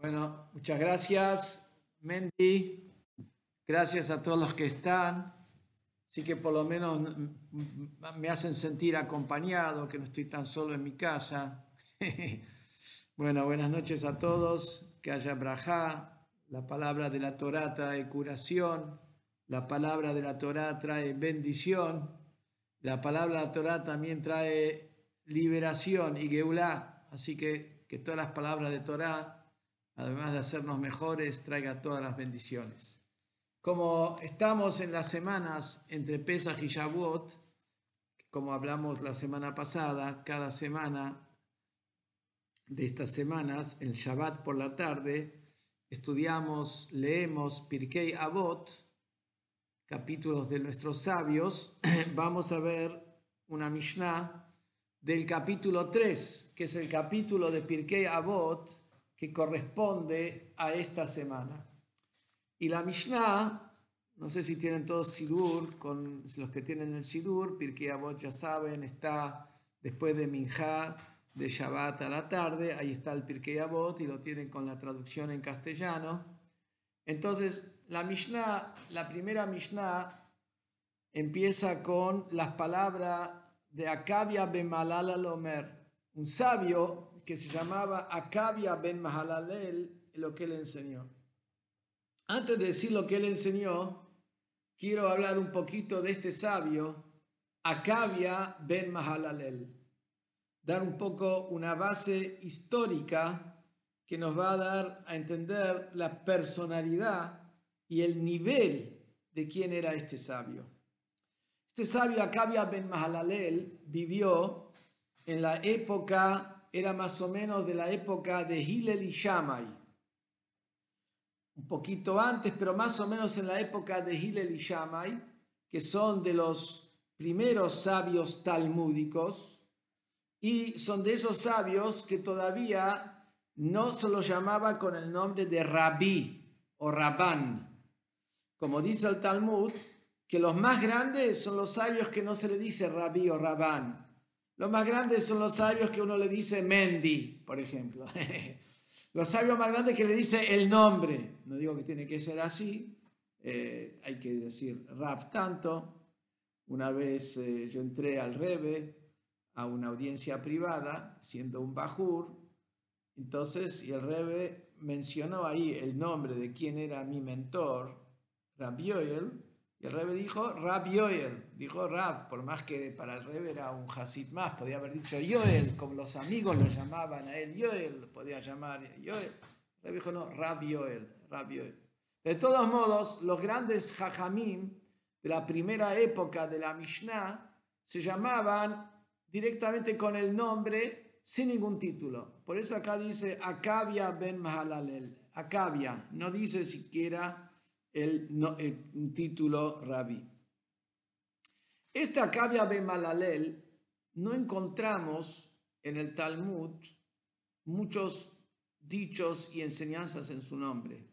Bueno, muchas gracias, Mendy. Gracias a todos los que están. Así que por lo menos me hacen sentir acompañado, que no estoy tan solo en mi casa. bueno, buenas noches a todos. Que haya brajá. La palabra de la Torah trae curación. La palabra de la Torah trae bendición. La palabra de la Torah también trae liberación y geulá. Así que que todas las palabras de Torah, además de hacernos mejores, traiga todas las bendiciones. Como estamos en las semanas entre Pesach y Shavuot, como hablamos la semana pasada, cada semana de estas semanas, el Shabbat por la tarde, estudiamos, leemos Pirkei Avot, capítulos de nuestros sabios. Vamos a ver una Mishnah del capítulo 3, que es el capítulo de Pirkei Avot, que corresponde a esta semana. Y la Mishnah, no sé si tienen todos Sidur, con los que tienen el Sidur, Pirkei Avot ya saben, está después de Minjá, de Shabbat a la tarde, ahí está el Pirkei Avot y lo tienen con la traducción en castellano. Entonces, la Mishnah, la primera Mishnah empieza con las palabras de Acabia ben Malal Omer, un sabio que se llamaba Acabia ben Mahalalel, lo que él enseñó. Antes de decir lo que él enseñó, quiero hablar un poquito de este sabio, Acabia ben Mahalalel, dar un poco una base histórica que nos va a dar a entender la personalidad y el nivel de quién era este sabio. Este sabio Acabia ben Mahalalel vivió en la época, era más o menos de la época de Hillel y Shammai. Un poquito antes, pero más o menos en la época de Hillel y Shammai, que son de los primeros sabios talmúdicos, y son de esos sabios que todavía no se los llamaba con el nombre de rabí o rabán. Como dice el Talmud, que los más grandes son los sabios que no se le dice rabí o rabán. Los más grandes son los sabios que uno le dice Mendy, por ejemplo. los sabios más grandes que le dice el nombre. No digo que tiene que ser así. Eh, hay que decir Rab tanto. Una vez eh, yo entré al Rebe a una audiencia privada, siendo un bajur. Entonces, y el Rebe mencionó ahí el nombre de quien era mi mentor, Rab Yoel, y el Rebbe dijo Rab Yoel, dijo Rab, por más que para el Rebbe era un Hasid más, podía haber dicho Yoel, como los amigos lo llamaban a él Yoel, podía llamar Yoel. El Rebbe dijo no, Rab Yoel, Rab Yoel. De todos modos, los grandes Jajamim de la primera época de la Mishnah se llamaban directamente con el nombre sin ningún título. Por eso acá dice Akabia ben Mahalalel. Akabia, no dice siquiera el, título rabí. Este Acabia ben Malalel no encontramos en el Talmud muchos dichos y enseñanzas en su nombre.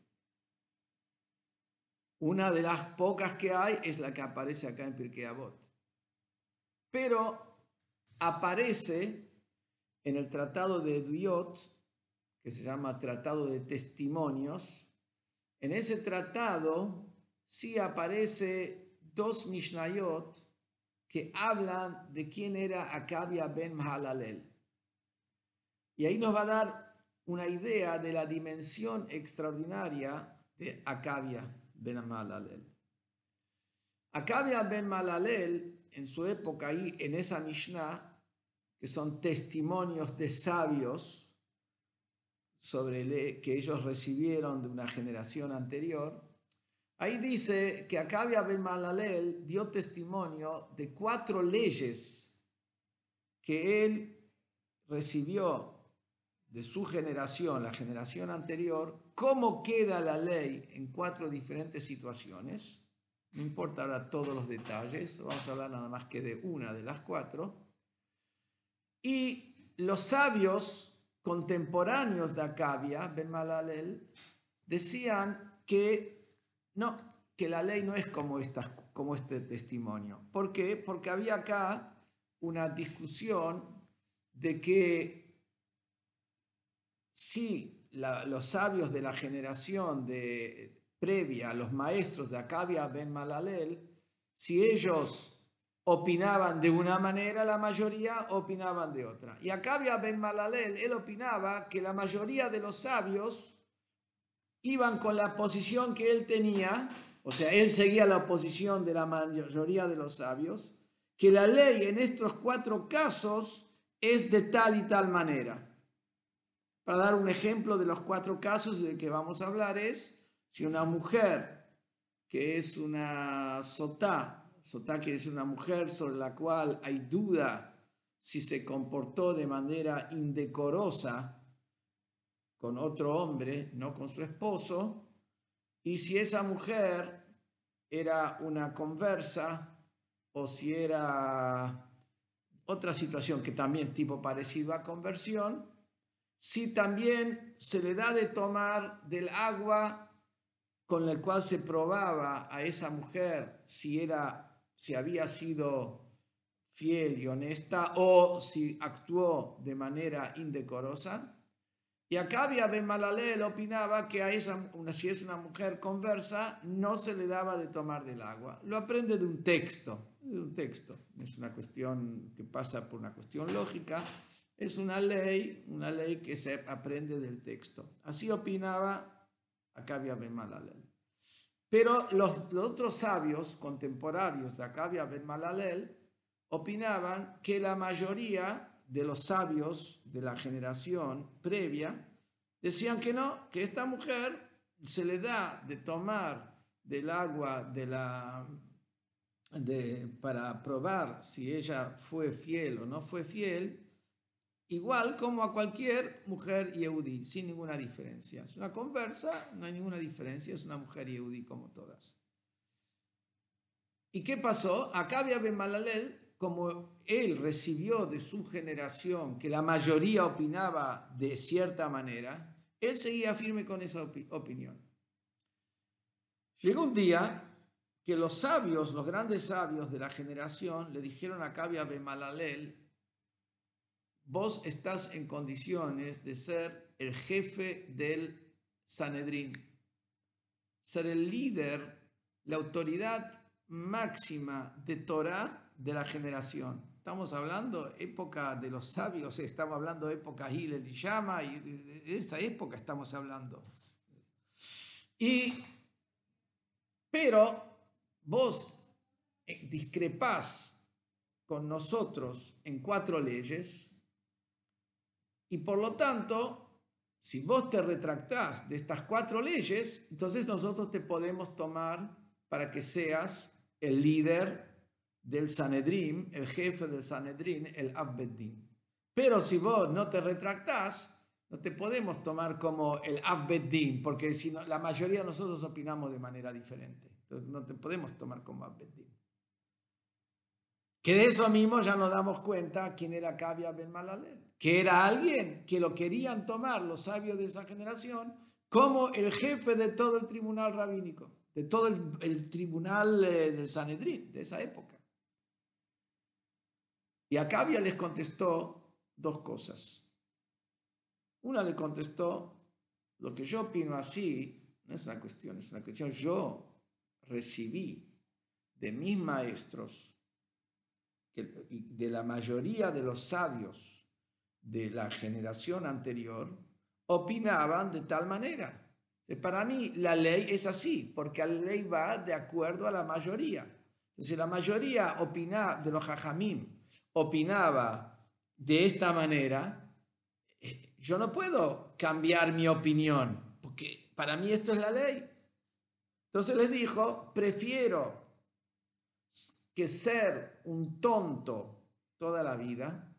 Una de las pocas que hay es la que aparece acá en Pirkei Avot. Pero aparece en el Tratado de Duyot, que se llama Tratado de Testimonios, en ese tratado sí aparece dos Mishnayot que hablan de quién era Acabia ben Mahalalel. Y ahí nos va a dar una idea de la dimensión extraordinaria de Acabia ben Mahalalel. Acabia ben Mahalalel, en su época ahí, en esa Mishnah, que son testimonios de sabios, sobre que ellos recibieron de una generación anterior, ahí dice que Acabia ben Malalel dio testimonio de cuatro leyes que él recibió de su generación, la generación anterior, cómo queda la ley en cuatro diferentes situaciones. No importa ahora todos los detalles, vamos a hablar nada más que de una de las cuatro. Y los sabios contemporáneos de Acabia, Ben Malalel, decían que no, que la ley no es como, como este testimonio. ¿Por qué? Porque había acá una discusión de que si los sabios de la generación de, previa, los maestros de Acabia ben Malalel, si ellos opinaban de una manera, la mayoría opinaban de otra. Y Acabia ben Malalel, él opinaba que la mayoría de los sabios iban con la posición que él tenía, o sea, él seguía la posición de la mayoría de los sabios, que la ley en estos cuatro casos es de tal y tal manera. Para dar un ejemplo de los cuatro casos de que vamos a hablar es, si una mujer que es una sotá, quiere decir una mujer sobre la cual hay duda si se comportó de manera indecorosa con otro hombre, no con su esposo, y si esa mujer era una conversa o si era otra situación que también tipo parecido a conversión, si también se le da de tomar del agua con el cual se probaba a esa mujer si era si había sido fiel y honesta o si actuó de manera indecorosa, y acá Ben Malalel opinaba que a esa, si es una mujer conversa, no se le daba de tomar del agua. Lo aprende de un texto, de un texto. Es una cuestión que pasa por una cuestión lógica. Es una ley, una ley que se aprende del texto. Así opinaba Acabia Ben Malalel. Pero los, otros sabios contemporáneos de Acabia Ben Malalel opinaban que la mayoría de los sabios de la generación previa decían que no, que esta mujer se le da de tomar del agua de la de, para probar si ella fue fiel o no fue fiel, igual como a cualquier mujer yehudí, sin ninguna diferencia. Es una conversa, no hay ninguna diferencia, es una mujer yehudí como todas. ¿Y qué pasó? Acá había Ben Malalel como él recibió de su generación que la mayoría opinaba de cierta manera, él seguía firme con esa opinión. Llegó un día que los sabios, los grandes sabios de la generación, le dijeron a Cabia Malalel, vos estás en condiciones de ser el jefe del Sanedrín, ser el líder, la autoridad máxima de Torah de la generación. Estamos hablando época de los sabios, estamos hablando época Hillel y Yama, y de esta época estamos hablando. Y, pero vos eh, discrepás con nosotros en cuatro leyes y por lo tanto, si vos te retractás de estas cuatro leyes, entonces nosotros te podemos tomar para que seas el líder del Sanedrín, el jefe del Sanedrín, el Abbeddin. Pero si vos no te retractás, no te podemos tomar como el Abbeddin, porque si no, la mayoría de nosotros opinamos de manera diferente. Entonces no te podemos tomar como Abbeddin. Que de eso mismo ya nos damos cuenta quién era Kabia Ben Malalel, que era alguien que lo querían tomar los sabios de esa generación como el jefe de todo el tribunal rabínico, de todo el, tribunal eh, del Sanedrín de esa época. Y Acabia les contestó dos cosas. Una le contestó, lo que yo opino así, no es una cuestión, es una cuestión, yo recibí de mis maestros de la mayoría de los sabios de la generación anterior, opinaban de tal manera. Para mí la ley es así, porque la ley va de acuerdo a la mayoría. Entonces la mayoría opina de los jajamim opinaba de esta manera, eh, yo no puedo cambiar mi opinión, porque para mí esto es la ley. Entonces les dijo, prefiero que ser un tonto toda la vida,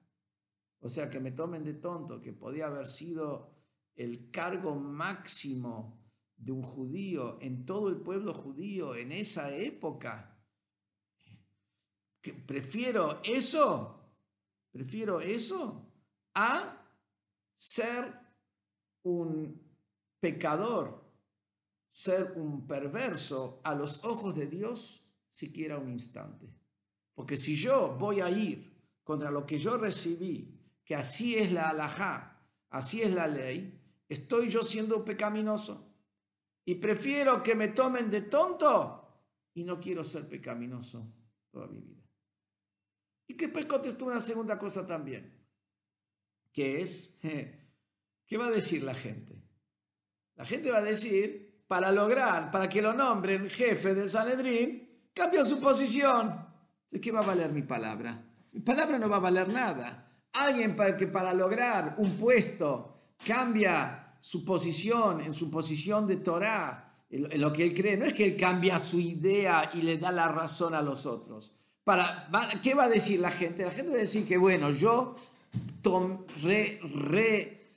o sea, que me tomen de tonto, que podía haber sido el cargo máximo de un judío en todo el pueblo judío en esa época, prefiero eso, prefiero eso a ser un pecador, ser un perverso a los ojos de Dios siquiera un instante. Porque si yo voy a ir contra lo que yo recibí, que así es la alajá, así es la ley, estoy yo siendo pecaminoso. Y prefiero que me tomen de tonto y no quiero ser pecaminoso toda mi vida. Y que pues contestó una segunda cosa también, que es, ¿qué va a decir la gente? La gente va a decir, para lograr, para que lo nombren jefe del Sanedrín, cambió su posición. ¿De qué va a valer mi palabra? Mi palabra no va a valer nada. Alguien para que para lograr un puesto cambia su posición en su posición de Torah, en lo que él cree, no es que él cambia su idea y le da la razón a los otros. Para, ¿Qué va a decir la gente? La gente va a decir que, bueno, yo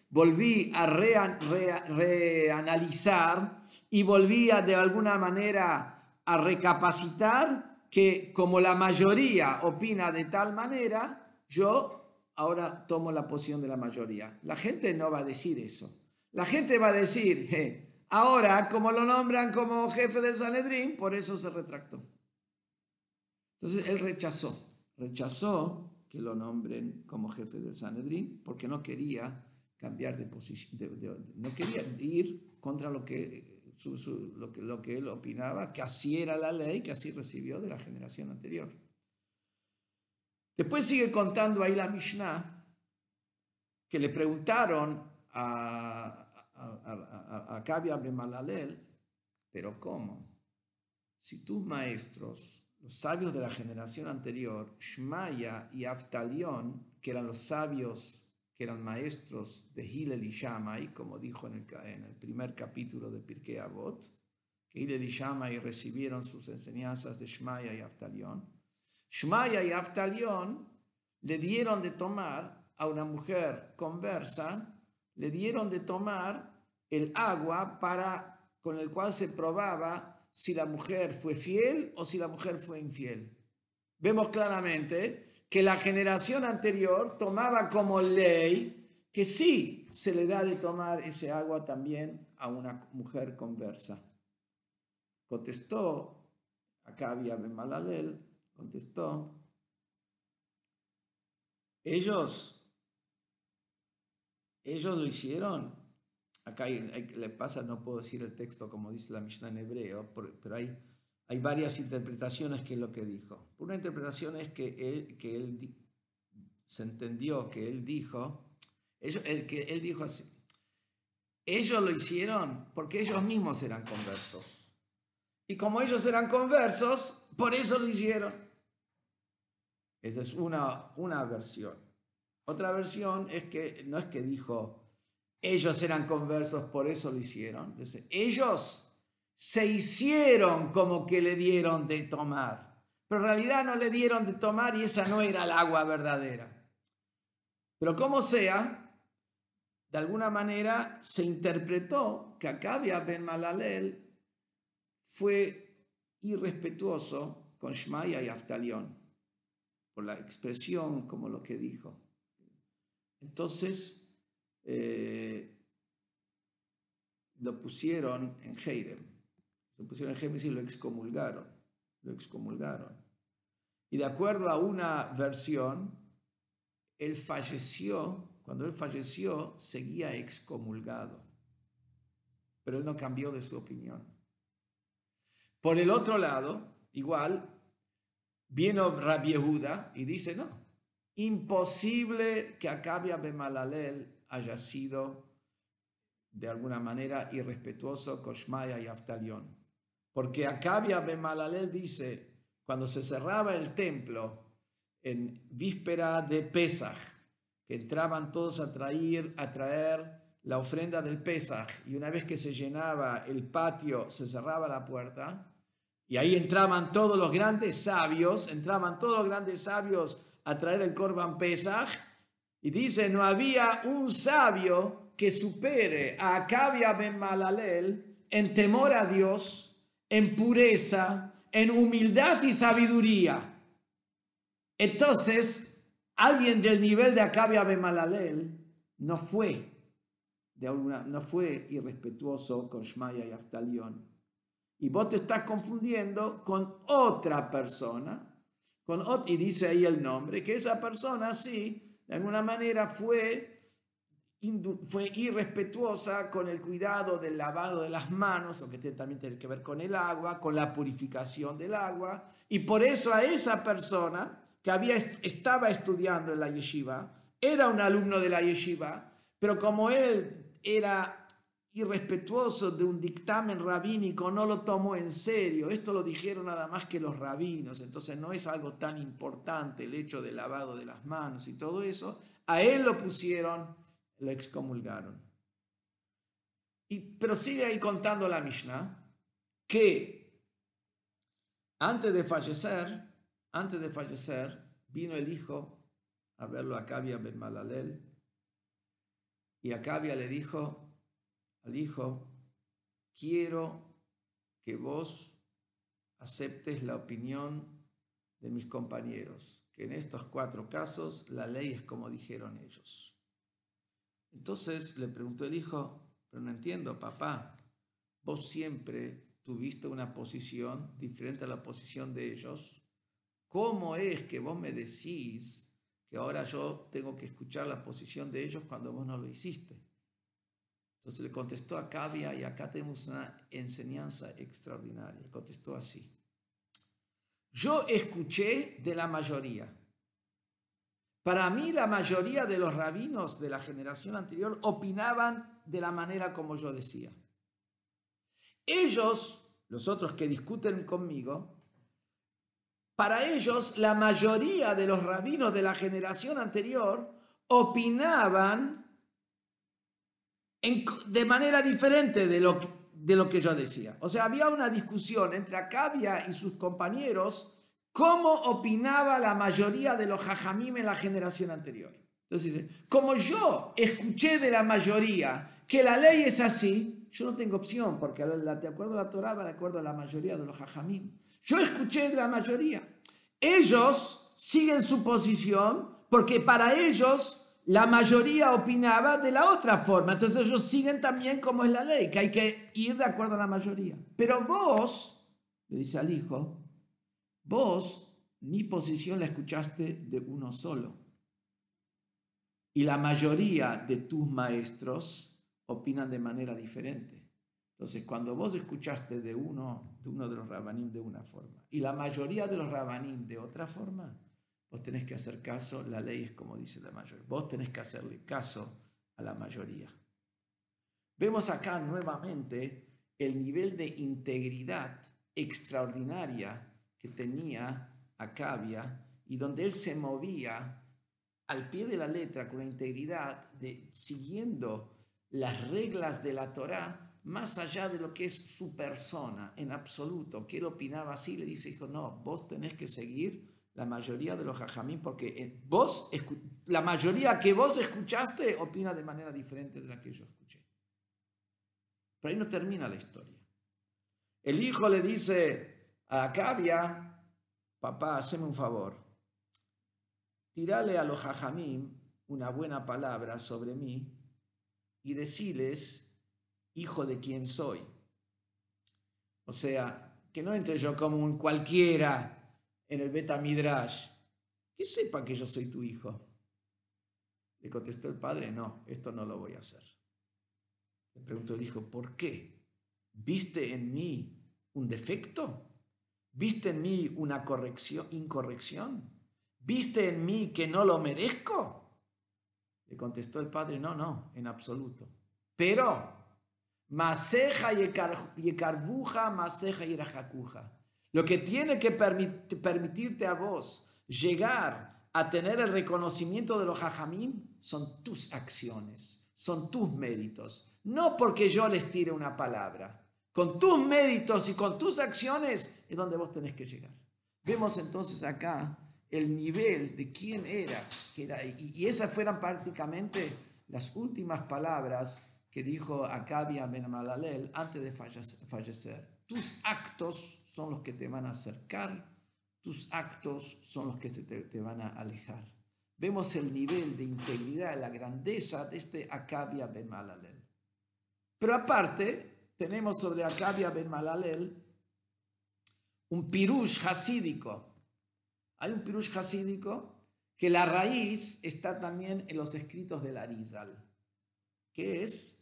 volví a reanalizar y volví a de alguna manera a recapacitar que como la mayoría opina de tal manera, yo ahora tomo la posición de la mayoría. La gente no va a decir eso. La gente va a decir, ahora como lo nombran como jefe del Sanedrín, por eso se retractó. Entonces él rechazó, rechazó que lo nombren como jefe del Sanedrín porque no quería cambiar de posición, no quería ir contra lo que, lo, que, él opinaba, que así era la ley, que así recibió de la generación anterior. Después sigue contando ahí la Mishnah que le preguntaron a, a, Bemalalel, pero ¿cómo? Si tus maestros, los sabios de la generación anterior, Shmaya y Aftalión, que eran los sabios que eran maestros de Hillel y Shammai, como dijo en el, en el primer capítulo de Pirkei Avot, que Hillel y Shammai recibieron sus enseñanzas de Shmaya y Aftalión, Shmaya y Aftalión le dieron de tomar a una mujer conversa, le dieron de tomar el agua para con el cual se probaba si la mujer fue fiel o si la mujer fue infiel. Vemos claramente que la generación anterior tomaba como ley que sí se le da de tomar ese agua también a una mujer conversa. Contestó acá había Malalel contestó, ellos, ellos lo hicieron. Acá le pasa, no puedo decir el texto como dice la Mishnah en hebreo, pero hay, hay varias interpretaciones que es lo que dijo. Una interpretación es que él, que él se entendió que él dijo, ellos, el que él dijo así, ellos lo hicieron porque ellos mismos eran conversos. Y como ellos eran conversos, por eso lo hicieron. Esa es una, una versión. Otra versión es que no es que dijo, ellos eran conversos, por eso lo hicieron. ellos se hicieron como que le dieron de tomar, pero en realidad no le dieron de tomar y esa no era el agua verdadera. Pero como sea, de alguna manera se interpretó que Acabia Ben Malalel fue irrespetuoso con Shmaya y Aftalión la expresión, como lo que dijo. Entonces, eh, lo pusieron en Heirem. Lo pusieron en Heirem y lo excomulgaron. Lo excomulgaron. Y de acuerdo a una versión, él falleció, cuando él falleció, seguía excomulgado. Pero él no cambió de su opinión. Por el otro lado, igual, Viene Rabbi Yehuda y dice, no, imposible que Acabia Malalel haya sido de alguna manera irrespetuoso con Shmaya y Aftalión. Porque Acabia Malalel dice, cuando se cerraba el templo en víspera de Pesach, que entraban todos a traer, a traer la ofrenda del Pesach, y una vez que se llenaba el patio, se cerraba la puerta, y ahí entraban todos los grandes sabios, entraban todos los grandes sabios a traer el Corban Pesach. Y dice, no había un sabio que supere a Acabia ben Malalel en temor a Dios, en pureza, en humildad y sabiduría. Entonces, alguien del nivel de Acabia ben Malalel no fue, de alguna, no fue irrespetuoso con Shmaya y Aftalión y vos te estás confundiendo con otra persona, con, y dice ahí el nombre, que esa persona sí, de alguna manera fue fue irrespetuosa con el cuidado del lavado de las manos, lo que también tiene que ver con el agua, con la purificación del agua, y por eso a esa persona que había, estaba estudiando en la yeshiva, era un alumno de la yeshiva, pero como él era irrespetuoso de un dictamen rabínico, no lo tomó en serio. Esto lo dijeron nada más que los rabinos, entonces no es algo tan importante el hecho del lavado de las manos y todo eso. A él lo pusieron lo excomulgaron. Y, pero sigue ahí contando la Mishnah que antes de fallecer, antes de fallecer, vino el hijo a verlo a Cabia Ben Malalel y Acabia le dijo al hijo, quiero que vos aceptes la opinión de mis compañeros, que en estos cuatro casos la ley es como dijeron ellos. Entonces le preguntó el hijo, pero no entiendo, papá, vos siempre tuviste una posición diferente a la posición de ellos. ¿Cómo es que vos me decís que ahora yo tengo que escuchar la posición de ellos cuando vos no lo hiciste? Entonces le contestó a Cabia y acá tenemos una enseñanza extraordinaria. Contestó así. Yo escuché de la mayoría. Para mí la mayoría de los rabinos de la generación anterior opinaban de la manera como yo decía. Ellos, los otros que discuten conmigo, para ellos la mayoría de los rabinos de la generación anterior opinaban de manera diferente de lo, de lo que yo decía. O sea, había una discusión entre Acabia y sus compañeros cómo opinaba la mayoría de los jajamim en la generación anterior. Entonces como yo escuché de la mayoría que la ley es así, yo no tengo opción, porque de acuerdo a la Torah va de acuerdo a la mayoría de los jajamim. Yo escuché de la mayoría. Ellos siguen su posición porque para ellos la mayoría opinaba de la otra forma. Entonces ellos siguen también como es la ley, que hay que ir de acuerdo a la mayoría. Pero vos, le dice al hijo, Vos, mi posición la escuchaste de uno solo. Y la mayoría de tus maestros opinan de manera diferente. Entonces, cuando vos escuchaste de uno de, uno de los rabanim de una forma y la mayoría de los rabanim de otra forma, vos tenés que hacer caso, la ley es como dice la mayoría, vos tenés que hacerle caso a la mayoría. Vemos acá nuevamente el nivel de integridad extraordinaria que tenía Acabia y donde él se movía al pie de la letra con la integridad siguiendo las reglas de la Torá más allá de lo que es su persona en absoluto, que él opinaba así, le dice, hijo, no, vos tenés que seguir la mayoría de los jajamín, porque vos, la mayoría que vos escuchaste opina de manera diferente de la que yo escuché. Pero ahí no termina la historia. El hijo le dice, a Acabia, papá, haceme un favor. Tirale a los jajamim una buena palabra sobre mí y deciles, hijo de quién soy. O sea, que no entre yo como un cualquiera en el Beta Midrash, que sepa que yo soy tu hijo. Le contestó el padre, no, esto no lo voy a hacer. Le preguntó el hijo, ¿por qué? ¿Viste en mí un defecto? ¿Viste en mí una corrección, incorrección? ¿Viste en mí que no lo merezco? Le contestó el padre, no, no, en absoluto. Pero, maseja y carbuja, maseja y Lo que tiene que permitirte a vos llegar a tener el reconocimiento de los hajamim son tus acciones, son tus méritos. No porque yo les tire una palabra, con tus méritos y con tus acciones es donde vos tenés que llegar. Vemos entonces acá el nivel de quién era, y, esas fueron prácticamente las últimas palabras que dijo Acabia Ben Malalel antes de fallecer. Tus actos son los que te van a acercar, tus actos son los que te, te van a alejar. Vemos el nivel de integridad, la grandeza de este Acabia Ben Malalel. Pero aparte, tenemos sobre Acabia Ben Malalel un pirush hasídico. Hay un pirush hasídico que la raíz está también en los escritos del Arizal. que es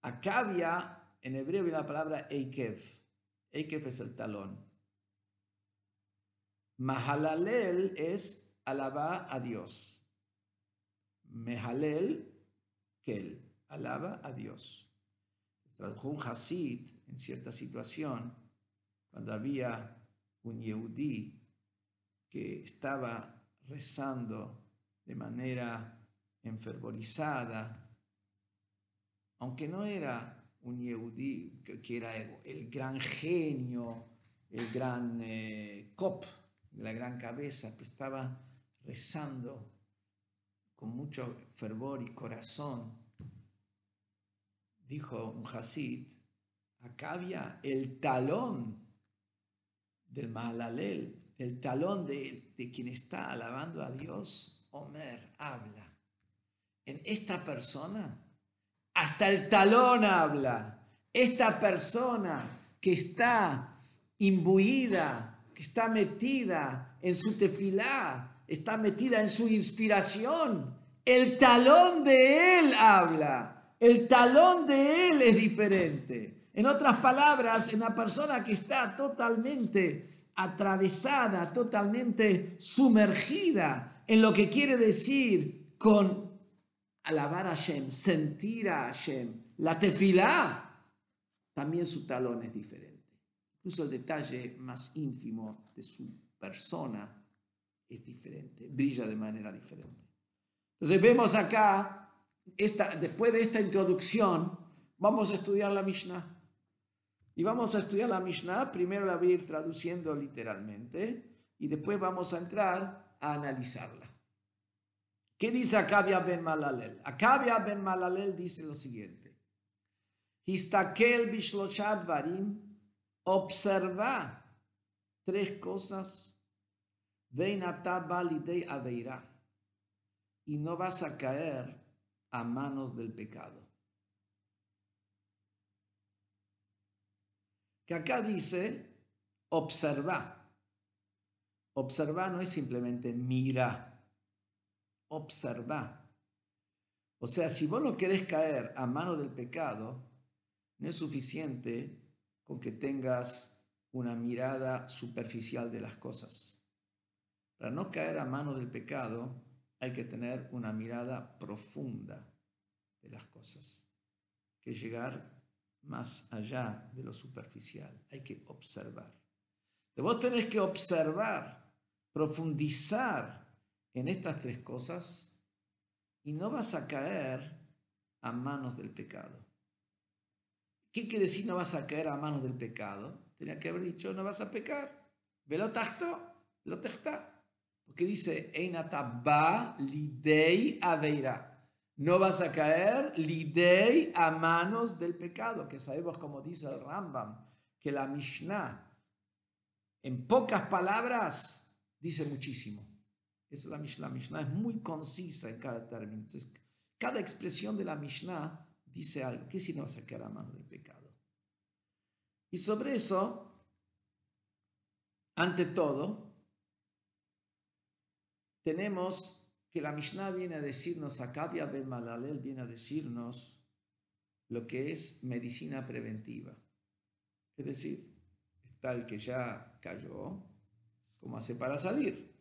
Acabia, en hebreo viene la palabra Eikev. Eikev es el talón. Mahalalel es alabar a Dios. Mehalel, Kel, alaba a Dios. Tradujo un Hasid en cierta situación, cuando había un Yehudí que estaba rezando de manera enfervorizada, aunque no era un Yehudí que, era el, gran genio, el gran eh, cop, la gran cabeza, que estaba rezando con mucho fervor y corazón, dijo un Hasid, acá había el talón del Mahalalel, el talón de, de quien está alabando a Dios, Omer habla. En esta persona, hasta el talón habla. Esta persona que está imbuida, que está metida en su tefilá, está metida en su inspiración, el talón de él habla. El talón de él es diferente. En otras palabras, una persona que está totalmente atravesada, totalmente sumergida en lo que quiere decir con alabar a Hashem, sentir a Hashem, la tefilá, también su talón es diferente. Incluso el detalle más ínfimo de su persona es diferente, brilla de manera diferente. Entonces vemos acá, esta, después de esta introducción, vamos a estudiar la Mishnah. Y vamos a estudiar la Mishnah, primero la voy a ir traduciendo literalmente y después vamos a entrar a analizarla. ¿Qué dice Acabia ben Malalel? Acabia ben Malalel dice lo siguiente. Histakel bishloshat varim, observa tres cosas, y no vas a caer a manos del pecado. Que acá dice observa. Observa no es simplemente mira. Observa. O sea, si vos no querés caer a mano del pecado, no es suficiente con que tengas una mirada superficial de las cosas. Para no caer a mano del pecado, hay que tener una mirada profunda de las cosas, que llegar más allá de lo superficial. Hay que observar. Vos tenés que observar, profundizar en estas tres cosas y no vas a caer a manos del pecado. ¿Qué quiere decir no vas a caer a manos del pecado? Tenía que haber dicho no vas a pecar. Velo tachto, lo texta. Porque dice, Einata ba lidei aveira no vas a caer lidei a manos del pecado, que sabemos como dice el Rambam, que la Mishnah, en pocas palabras, dice muchísimo. Es la Mishnah. La Mishnah es muy concisa en cada término. cada expresión de la Mishnah dice algo. ¿Qué si no vas a a manos del pecado? Y sobre eso, ante todo, tenemos que la Mishnah viene a decirnos, Akabia Ben Malalel viene a decirnos lo que es medicina preventiva. Es decir, está el que ya cayó, ¿cómo hace para salir?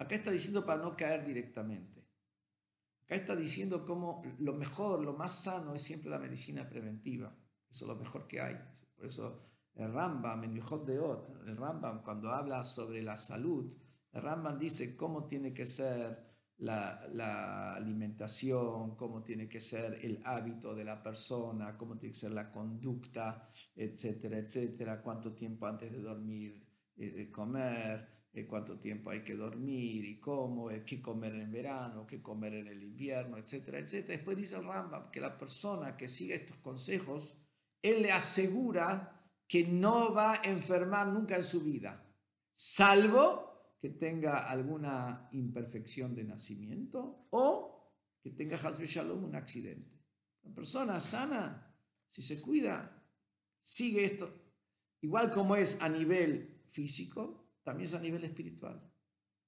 Acá está diciendo para no caer directamente. Acá está diciendo cómo lo mejor, lo más sano es siempre la medicina preventiva. Eso es lo mejor que hay. Por eso el Rambam, en Deot, el Rambam cuando habla sobre la salud, el Rambam dice cómo tiene que ser la, alimentación, cómo tiene que ser el hábito de la persona, cómo tiene que ser la conducta, etcétera, etcétera, cuánto tiempo antes de dormir eh, comer, eh, cuánto tiempo hay que dormir y cómo, eh, qué comer en verano, qué comer en el invierno, etcétera, etcétera. Después dice el Rambam que la persona que sigue estos consejos, él le asegura que no va a enfermar nunca en su vida, salvo que tenga alguna imperfección de nacimiento o que tenga Hasbe Shalom un accidente. La persona sana, si se cuida, sigue esto. Igual como es a nivel físico, también es a nivel espiritual.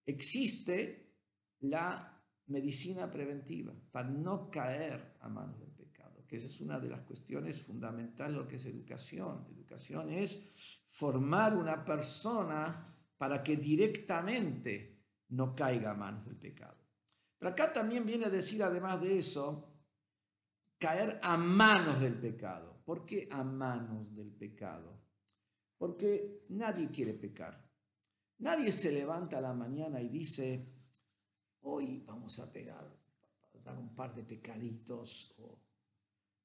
Existe la medicina preventiva para no caer a manos del pecado, que esa es una de las cuestiones fundamentales lo que es educación. Educación es formar una persona para que directamente no caiga a manos del pecado. Pero acá también viene a decir, además de eso, caer a manos del pecado. ¿Por qué a manos del pecado? Porque nadie quiere pecar. Nadie se levanta a la mañana y dice, hoy vamos a pegar, dar un par de pecaditos.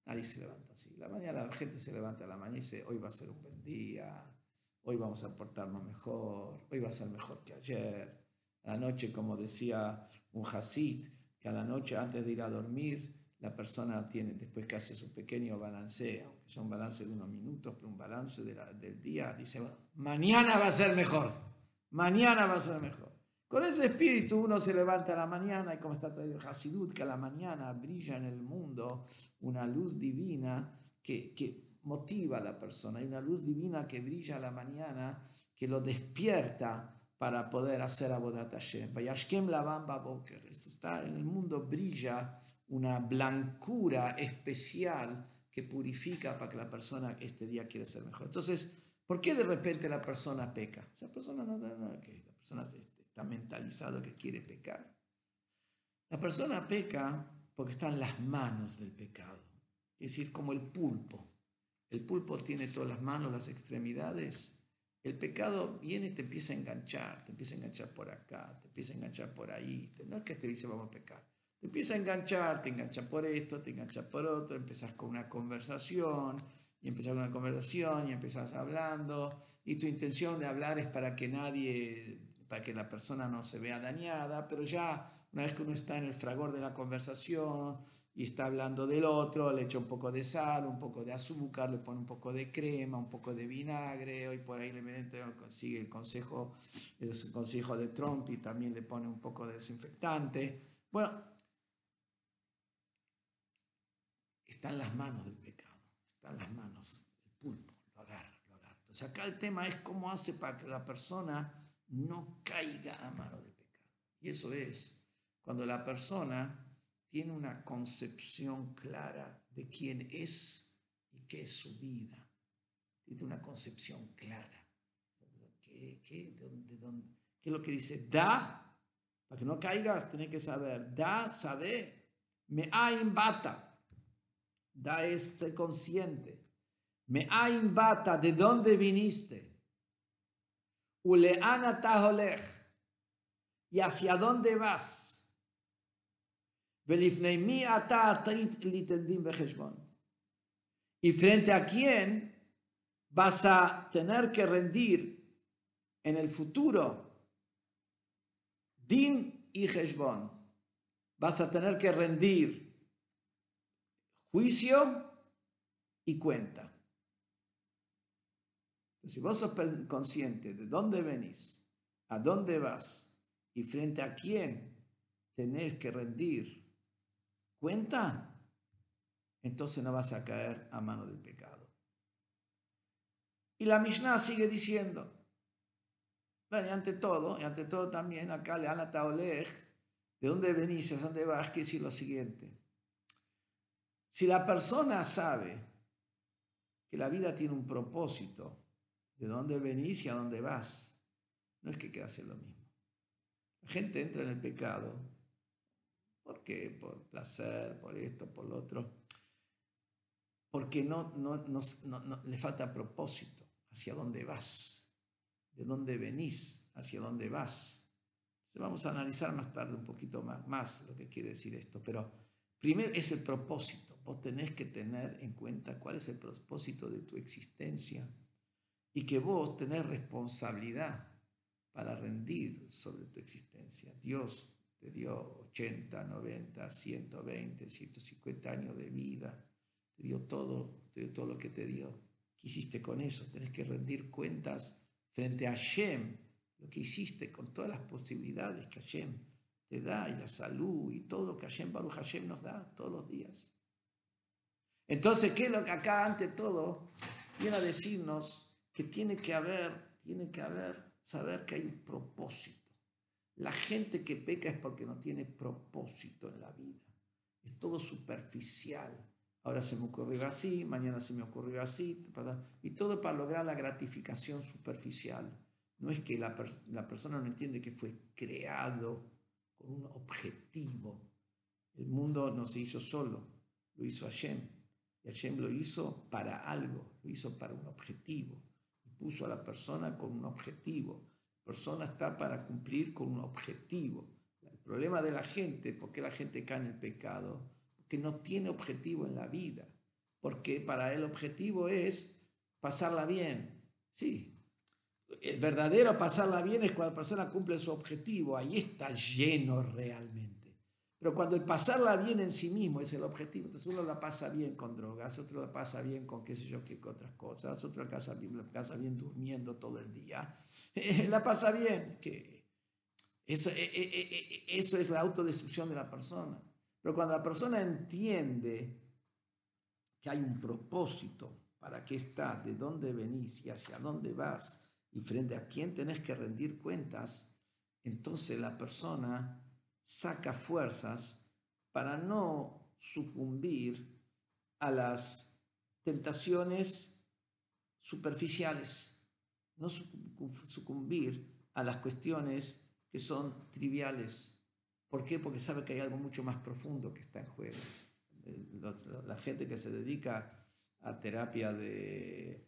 Nadie se levanta así. La mañana la gente se levanta a la mañana y dice, hoy va a ser un buen día, hoy vamos a portarnos mejor, hoy va a ser mejor que ayer. A la noche, como decía un Hasid, que a la noche antes de ir a dormir, la persona tiene, después que hace su pequeño balance, aunque sea un balance de unos minutos, pero un balance del día, dice, mañana va a ser mejor, mañana va a ser mejor. Con ese espíritu uno se levanta a la mañana y como está traído Hasidut, que a la mañana brilla en el mundo una luz divina que, que motiva a la persona. Hay una luz divina que brilla a la mañana que lo despierta para poder hacer Abodat Hashem. Vayashkem Bamba Boker. Está en el mundo brilla una blancura especial que purifica para que la persona este día quiera ser mejor. Entonces, ¿por qué de repente la persona peca? Esa persona no, no, que la persona está mentalizado que quiere pecar. La persona peca porque está en las manos del pecado. Es decir, como el pulpo. El pulpo tiene todas las manos, las extremidades. El pecado viene y te empieza a enganchar, te empieza a enganchar por acá, te empieza a enganchar por ahí. No es que te dice vamos a pecar. Te empieza a enganchar, te engancha por esto, te engancha por otro, empezás con una conversación, y empezás con una conversación y empezás hablando, y tu intención de hablar es para que nadie, para que la persona no se vea dañada, pero ya una vez que uno está en el fragor de la conversación y está hablando del otro, le echa un poco de sal, un poco de azúcar, le pone un poco de crema, un poco de vinagre, y por ahí le mete, sigue el consejo, el consejo de Trump y también le pone un poco de desinfectante. Bueno, está en las manos del pecado, está en las manos del pulpo, lo agarra, lo agarra. Entonces acá el tema es cómo hace para que la persona no caiga a mano del pecado. Y eso es cuando la persona tiene una concepción clara de quién es y qué es su vida. Tiene una concepción clara. ¿Qué, qué, de dónde, ¿Qué es lo que dice? Da, para que no caigas, tenés que saber. Da, sabe, me hay bata da este consciente. Me bata, ¿de dónde viniste? Uleana taholech, ¿y hacia dónde vas? Y frente a quién vas a tener que rendir en el futuro din y heshbon. Vas a tener que rendir juicio y cuenta. si vos sos consciente de dónde venís, a dónde vas y frente a quién tenés que rendir cuenta, entonces no vas a caer a mano del pecado. Y la Mishnah sigue diciendo, y ante todo, y ante todo también acá le han atado de dónde venís, a dónde vas, que decir lo siguiente. Si la persona sabe que la vida tiene un propósito, de dónde venís y a dónde vas, no es que quede hacer lo mismo. La gente entra en el pecado. ¿Por qué? Por placer, por esto, por lo otro. Porque no, no, no, le falta propósito. ¿Hacia dónde vas? ¿De dónde venís? ¿Hacia dónde vas? vamos a analizar más tarde un poquito más, más lo que quiere decir esto, pero primero es el propósito. Vos tenés que tener en cuenta cuál es el propósito de tu existencia y que vos tenés responsabilidad para rendir sobre tu existencia. Dios te dio 80, 90, 120, 150 años de vida, te dio todo, dio todo lo que te dio. ¿Qué hiciste con eso? Tenés que rendir cuentas frente a Hashem, lo que hiciste con todas las posibilidades que Hashem te da y la salud y todo lo que Hashem Baruch Hashem nos da todos los días. Entonces, ¿qué es lo que acá ante todo viene a decirnos que tiene que haber, tiene que haber, saber que hay un propósito. La gente que peca es porque no tiene propósito en la vida. Es todo superficial. Ahora se me ocurrió así, mañana se me ocurrió así, y todo para lograr la gratificación superficial. No es que la, la persona no entiende que fue creado con un objetivo. El mundo no se hizo solo, lo hizo Hashem. Y Hashem lo hizo para algo, lo hizo para un objetivo. Y puso a la persona con un objetivo persona está para cumplir con un objetivo. El problema de la gente, ¿por qué la gente cae en el pecado? Porque no tiene objetivo en la vida. Porque para el objetivo es pasarla bien. Sí, el verdadero pasarla bien es cuando la persona cumple su objetivo. Ahí está lleno realmente. Pero cuando el pasarla bien en sí mismo es el objetivo, entonces uno la pasa bien con drogas, otro la pasa bien con qué sé yo qué otras cosas, otro la pasa bien, la durmiendo todo el día, la pasa bien, que eso, e, e, e, eso es la autodestrucción de la persona. Pero cuando la persona entiende que hay un propósito para qué está, de dónde venís y hacia dónde vas, y frente a quién tenés que rendir cuentas, entonces la persona saca fuerzas para no sucumbir a las tentaciones superficiales, no sucumbir a las cuestiones que son triviales. ¿Por qué? Porque sabe que hay algo mucho más profundo que está en juego. La gente que se dedica a terapia de,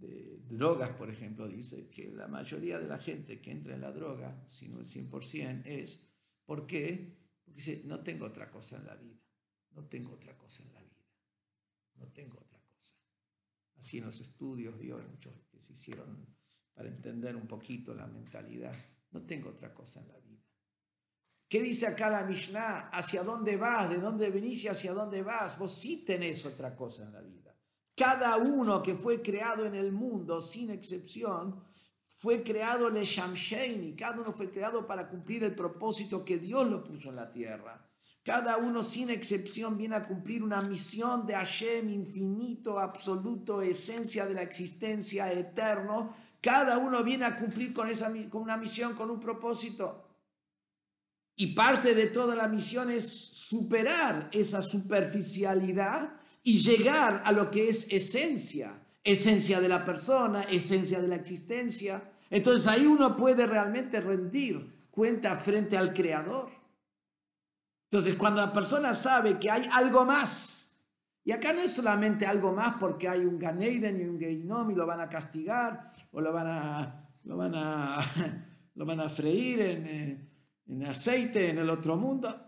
de drogas, por ejemplo, dice que la mayoría de la gente que entra en la droga, si no el 100%, es ¿Por qué? Porque dice, no tengo otra cosa en la vida. No tengo otra cosa en la vida. No tengo otra cosa. Así en los estudios hoy, muchos que se hicieron para entender un poquito la mentalidad. No tengo otra cosa en la vida. ¿Qué dice acá la Mishnah? ¿Hacia dónde vas? ¿De dónde venís y hacia dónde vas? Vos sí tenés otra cosa en la vida. Cada uno que fue creado en el mundo, sin excepción, fue creado le Shamsheini, cada uno fue creado para cumplir el propósito que Dios lo puso en la tierra. Cada uno sin excepción viene a cumplir una misión de Hashem infinito, absoluto, esencia de la existencia, eterno. Cada uno viene a cumplir con, esa, con una misión, con un propósito. Y parte de toda la misión es superar esa superficialidad y llegar a lo que es esencia, esencia de la persona, esencia de la existencia. Entonces ahí uno puede realmente rendir cuenta frente al Creador. Entonces cuando la persona sabe que hay algo más, y acá no es solamente algo más porque hay un Ganeiden y un Geinom y lo van a castigar o lo van a, lo van a, lo van a freír en, eh, en aceite en el otro mundo.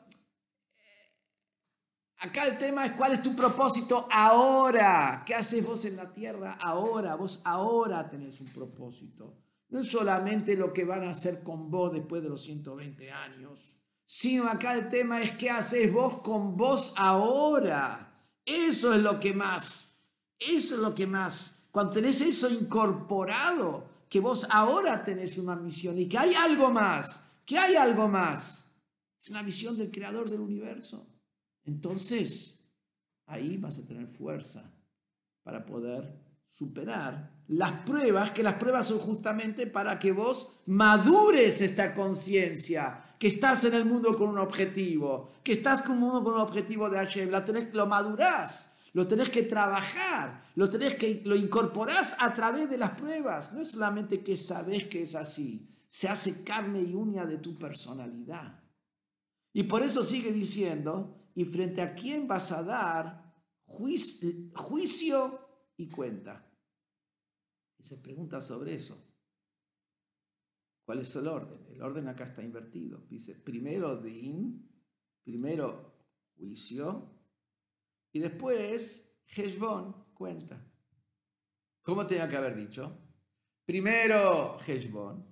Acá el tema es cuál es tu propósito ahora. ¿Qué haces vos en la tierra ahora? Vos ahora tenés un propósito. No es solamente lo que van a hacer con vos después de los 120 años, sino acá el tema es qué haces vos con vos ahora. Eso es lo que más, eso es lo que más. Cuando tenés eso incorporado, que vos ahora tenés una misión y que hay algo más, que hay algo más. Es una visión del creador del universo. Entonces, ahí vas a tener fuerza para poder superar las pruebas, que las pruebas son justamente para que vos madures esta conciencia, que estás en el mundo con un objetivo, que estás con un con un objetivo de Hashem, la tenés, lo madurás, lo tenés que trabajar, lo tenés que, lo incorporás a través de las pruebas. No es solamente que sabes que es así, se hace carne y uña de tu personalidad. Y por eso sigue diciendo, y frente a quién vas a dar juicio, y cuenta. Y se pregunta sobre eso. ¿Cuál es el orden? El orden acá está invertido. Dice, primero din, primero juicio, y después Heshbon, cuenta. ¿Cómo tenía que haber dicho? Primero Heshbon,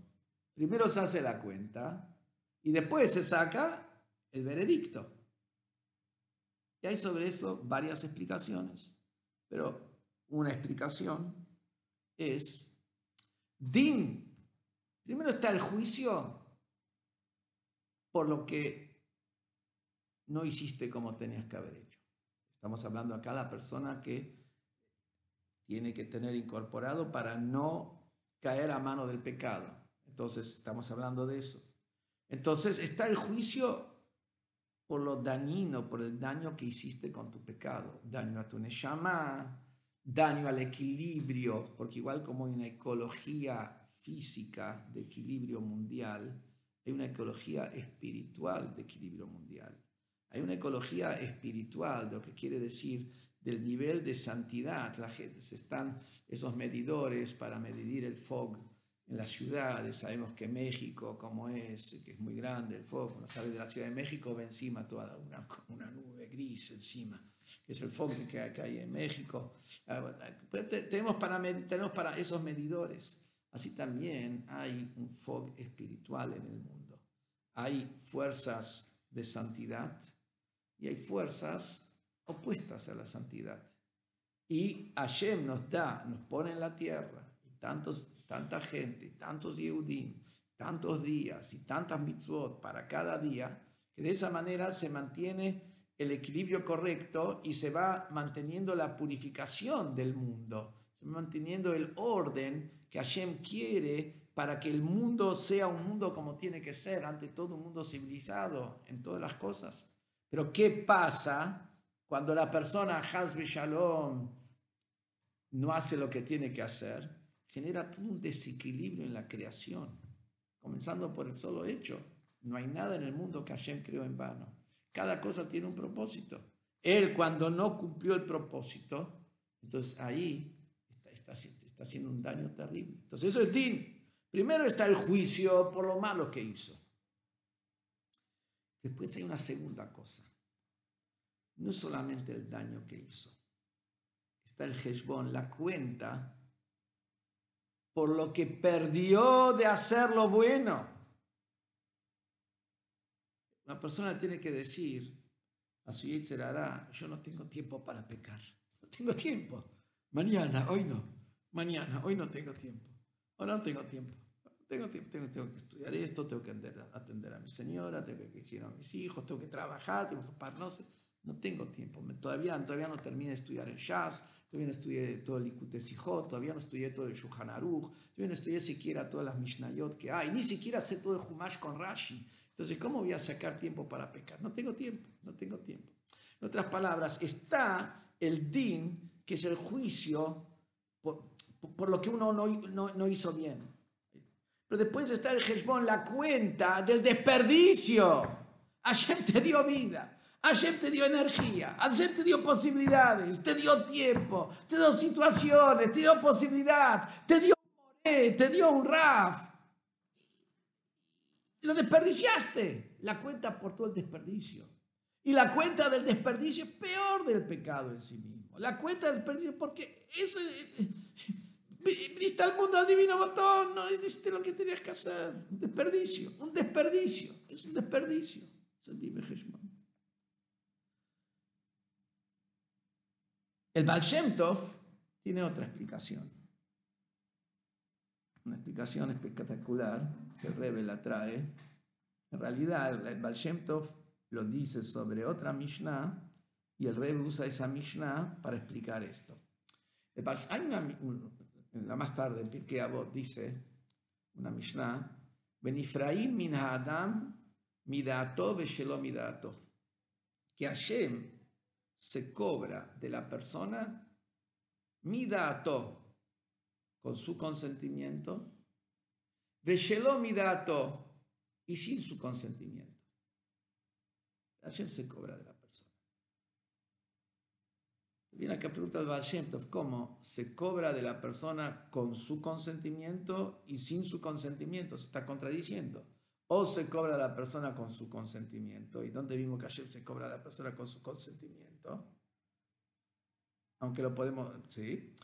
primero se hace la cuenta, y después se saca el veredicto. Hay sobre eso varias explicaciones, pero una explicación es din. Primero está el juicio por lo que no hiciste como tenías que haber hecho. Estamos hablando acá de la persona que tiene que tener incorporado para no caer a mano del pecado. Entonces estamos hablando de eso. Entonces está el juicio por lo dañino, por el daño que hiciste con tu pecado, daño a tu neshama, daño al equilibrio, porque igual como hay una ecología física de equilibrio mundial, hay una ecología espiritual de equilibrio mundial. Hay una ecología espiritual, de lo que quiere decir del nivel de santidad. La gente, se están esos medidores para medir el fog en las ciudades. Sabemos que México, como es, que es muy grande el fog, cuando sale de la Ciudad de México, ve encima toda una, una nube gris encima, que es el fog que hay en México. Ah, tenemos para, tenemos para esos medidores. Así también hay un fog espiritual en el mundo. Hay fuerzas de santidad y hay fuerzas opuestas a la santidad. Y Hashem nos da, nos pone en la tierra, y tantos, tanta gente, tantos Yehudim, tantos días y tantas mitzvot para cada día, que de esa manera se mantiene el equilibrio correcto y se va manteniendo la purificación del mundo, se va manteniendo el orden que Hashem quiere para que el mundo sea un mundo como tiene que ser, ante todo un mundo civilizado en todas las cosas. Pero ¿qué pasa cuando la persona Hasbe Shalom no hace lo que tiene que hacer? Genera todo un desequilibrio en la creación, comenzando por el solo hecho. No hay nada en el mundo que Hashem creó en vano. Cada cosa tiene un propósito. Él cuando no cumplió el propósito, entonces ahí está, está haciendo un daño terrible. Entonces eso es din. Primero está el juicio por lo malo que hizo. Después hay una segunda cosa. No solamente el daño que hizo. Está el Heshbon, la cuenta por lo que perdió de hacer lo bueno. La persona tiene que decir a su hará, yo no tengo tiempo para pecar. No tengo tiempo. Mañana, hoy no. Mañana, hoy no tengo tiempo. Hoy no tengo tiempo tengo, tengo, tengo, que estudiar esto, tengo que atender, a mi señora, tengo que ir a mis hijos, tengo que trabajar, tengo que parar, no tengo tiempo. Todavía, todavía no terminé de estudiar el Shas, todavía no estudié todo el Ikute todavía no estudié todo el Shulchan Aruch, todavía no estudié siquiera todas las Mishnayot que hay, ni siquiera sé todo el Humash con Rashi. Entonces, ¿cómo voy a sacar tiempo para pecar? No tengo tiempo, no tengo tiempo. En otras palabras, está el din, que es el juicio por, por lo que uno no, no, no hizo bien. Pero después está el Hezbon, la cuenta del desperdicio. Hashem te dio vida, Hashem te dio energía, Hashem te dio posibilidades, te dio tiempo, te dio situaciones, te dio posibilidad, te dio te dio un raf. Lo desperdiciaste. La cuenta por todo el desperdicio. Y la cuenta del desperdicio es peor del pecado en sí mismo. La cuenta del desperdicio, porque eso viniste al mundo al divino botón, no hiciste lo que tenías que hacer. Un desperdicio, un desperdicio, es un desperdicio. El Baal tiene otra explicación. Una explicación espectacular que Rebbe la trae. En realidad, el Baal lo dice sobre otra Mishnah y el Rebbe usa esa Mishnah para explicar esto. Hay una, la más tarde en Pirkei Avot dice una Mishnah, Benifraim min ha'adam midato veshelo midato. Que Hashem se cobra de la persona midato con su consentimiento, veshelo midato y sin su consentimiento. Hashem se cobra de la Viene acá pregunta de Baal ¿cómo se cobra de la persona con su consentimiento y sin su consentimiento? Se está contradiciendo. O se cobra de la persona con su consentimiento. ¿Y dónde vimos que ayer se cobra de la persona con su consentimiento? Aunque lo podemos, sí.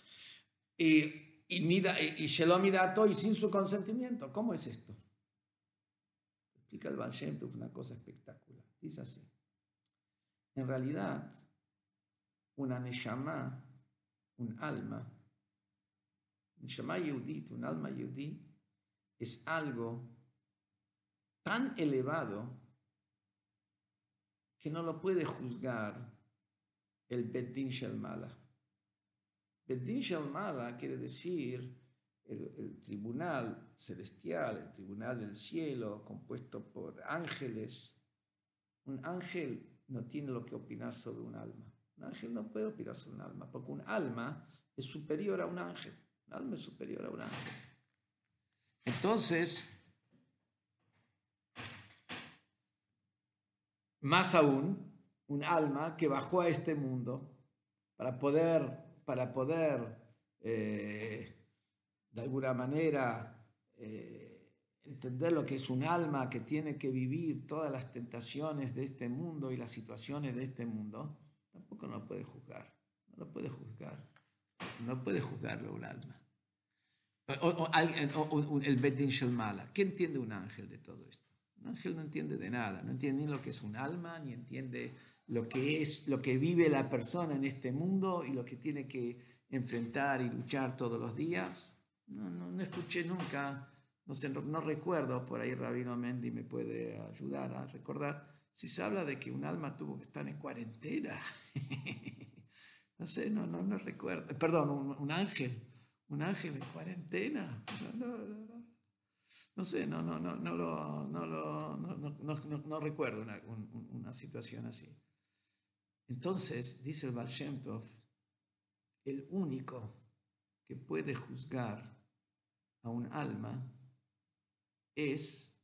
Y, y, mida, y, y y sin su consentimiento. ¿Cómo es esto? Explica el Baal una cosa espectacular. Dice así. En realidad, una neshama, un alma, neshama yudit, un alma yudí, es algo tan elevado que no lo puede juzgar el Bedin Shel Mala. Bedin Shel Mala quiere decir el, tribunal celestial, el tribunal del cielo, compuesto por ángeles. Un ángel no tiene lo que opinar sobre un alma. Un ángel no puede opinar sobre un alma, porque un alma es superior a un ángel. Un alma es superior a un ángel. Entonces, más aún, un alma que bajó a este mundo para poder, para poder eh, de alguna manera eh, entender lo que es un alma que tiene que vivir todas las tentaciones de este mundo y las situaciones de este mundo, tampoco no puede juzgar, no lo puede juzgar, no puede juzgarlo un alma. O, el Bedin Shalmala. ¿Qué entiende un ángel de todo esto? Un ángel no entiende de nada, no entiende ni lo que es un alma, ni entiende lo que es, lo que vive la persona en este mundo y lo que tiene que enfrentar y luchar todos los días. No, no, no escuché nunca, no, sé, no, recuerdo, por ahí Rabino Mendy me puede ayudar a recordar, si se habla de que un alma tuvo que estar en cuarentena. no sé, no, no, no recuerdo. Perdón, un, ángel, un ángel en cuarentena. No, sé, no, no, no, no, lo, no, lo, no, no, recuerdo una, una situación así. Entonces, dice el Baal el único que puede juzgar a un alma es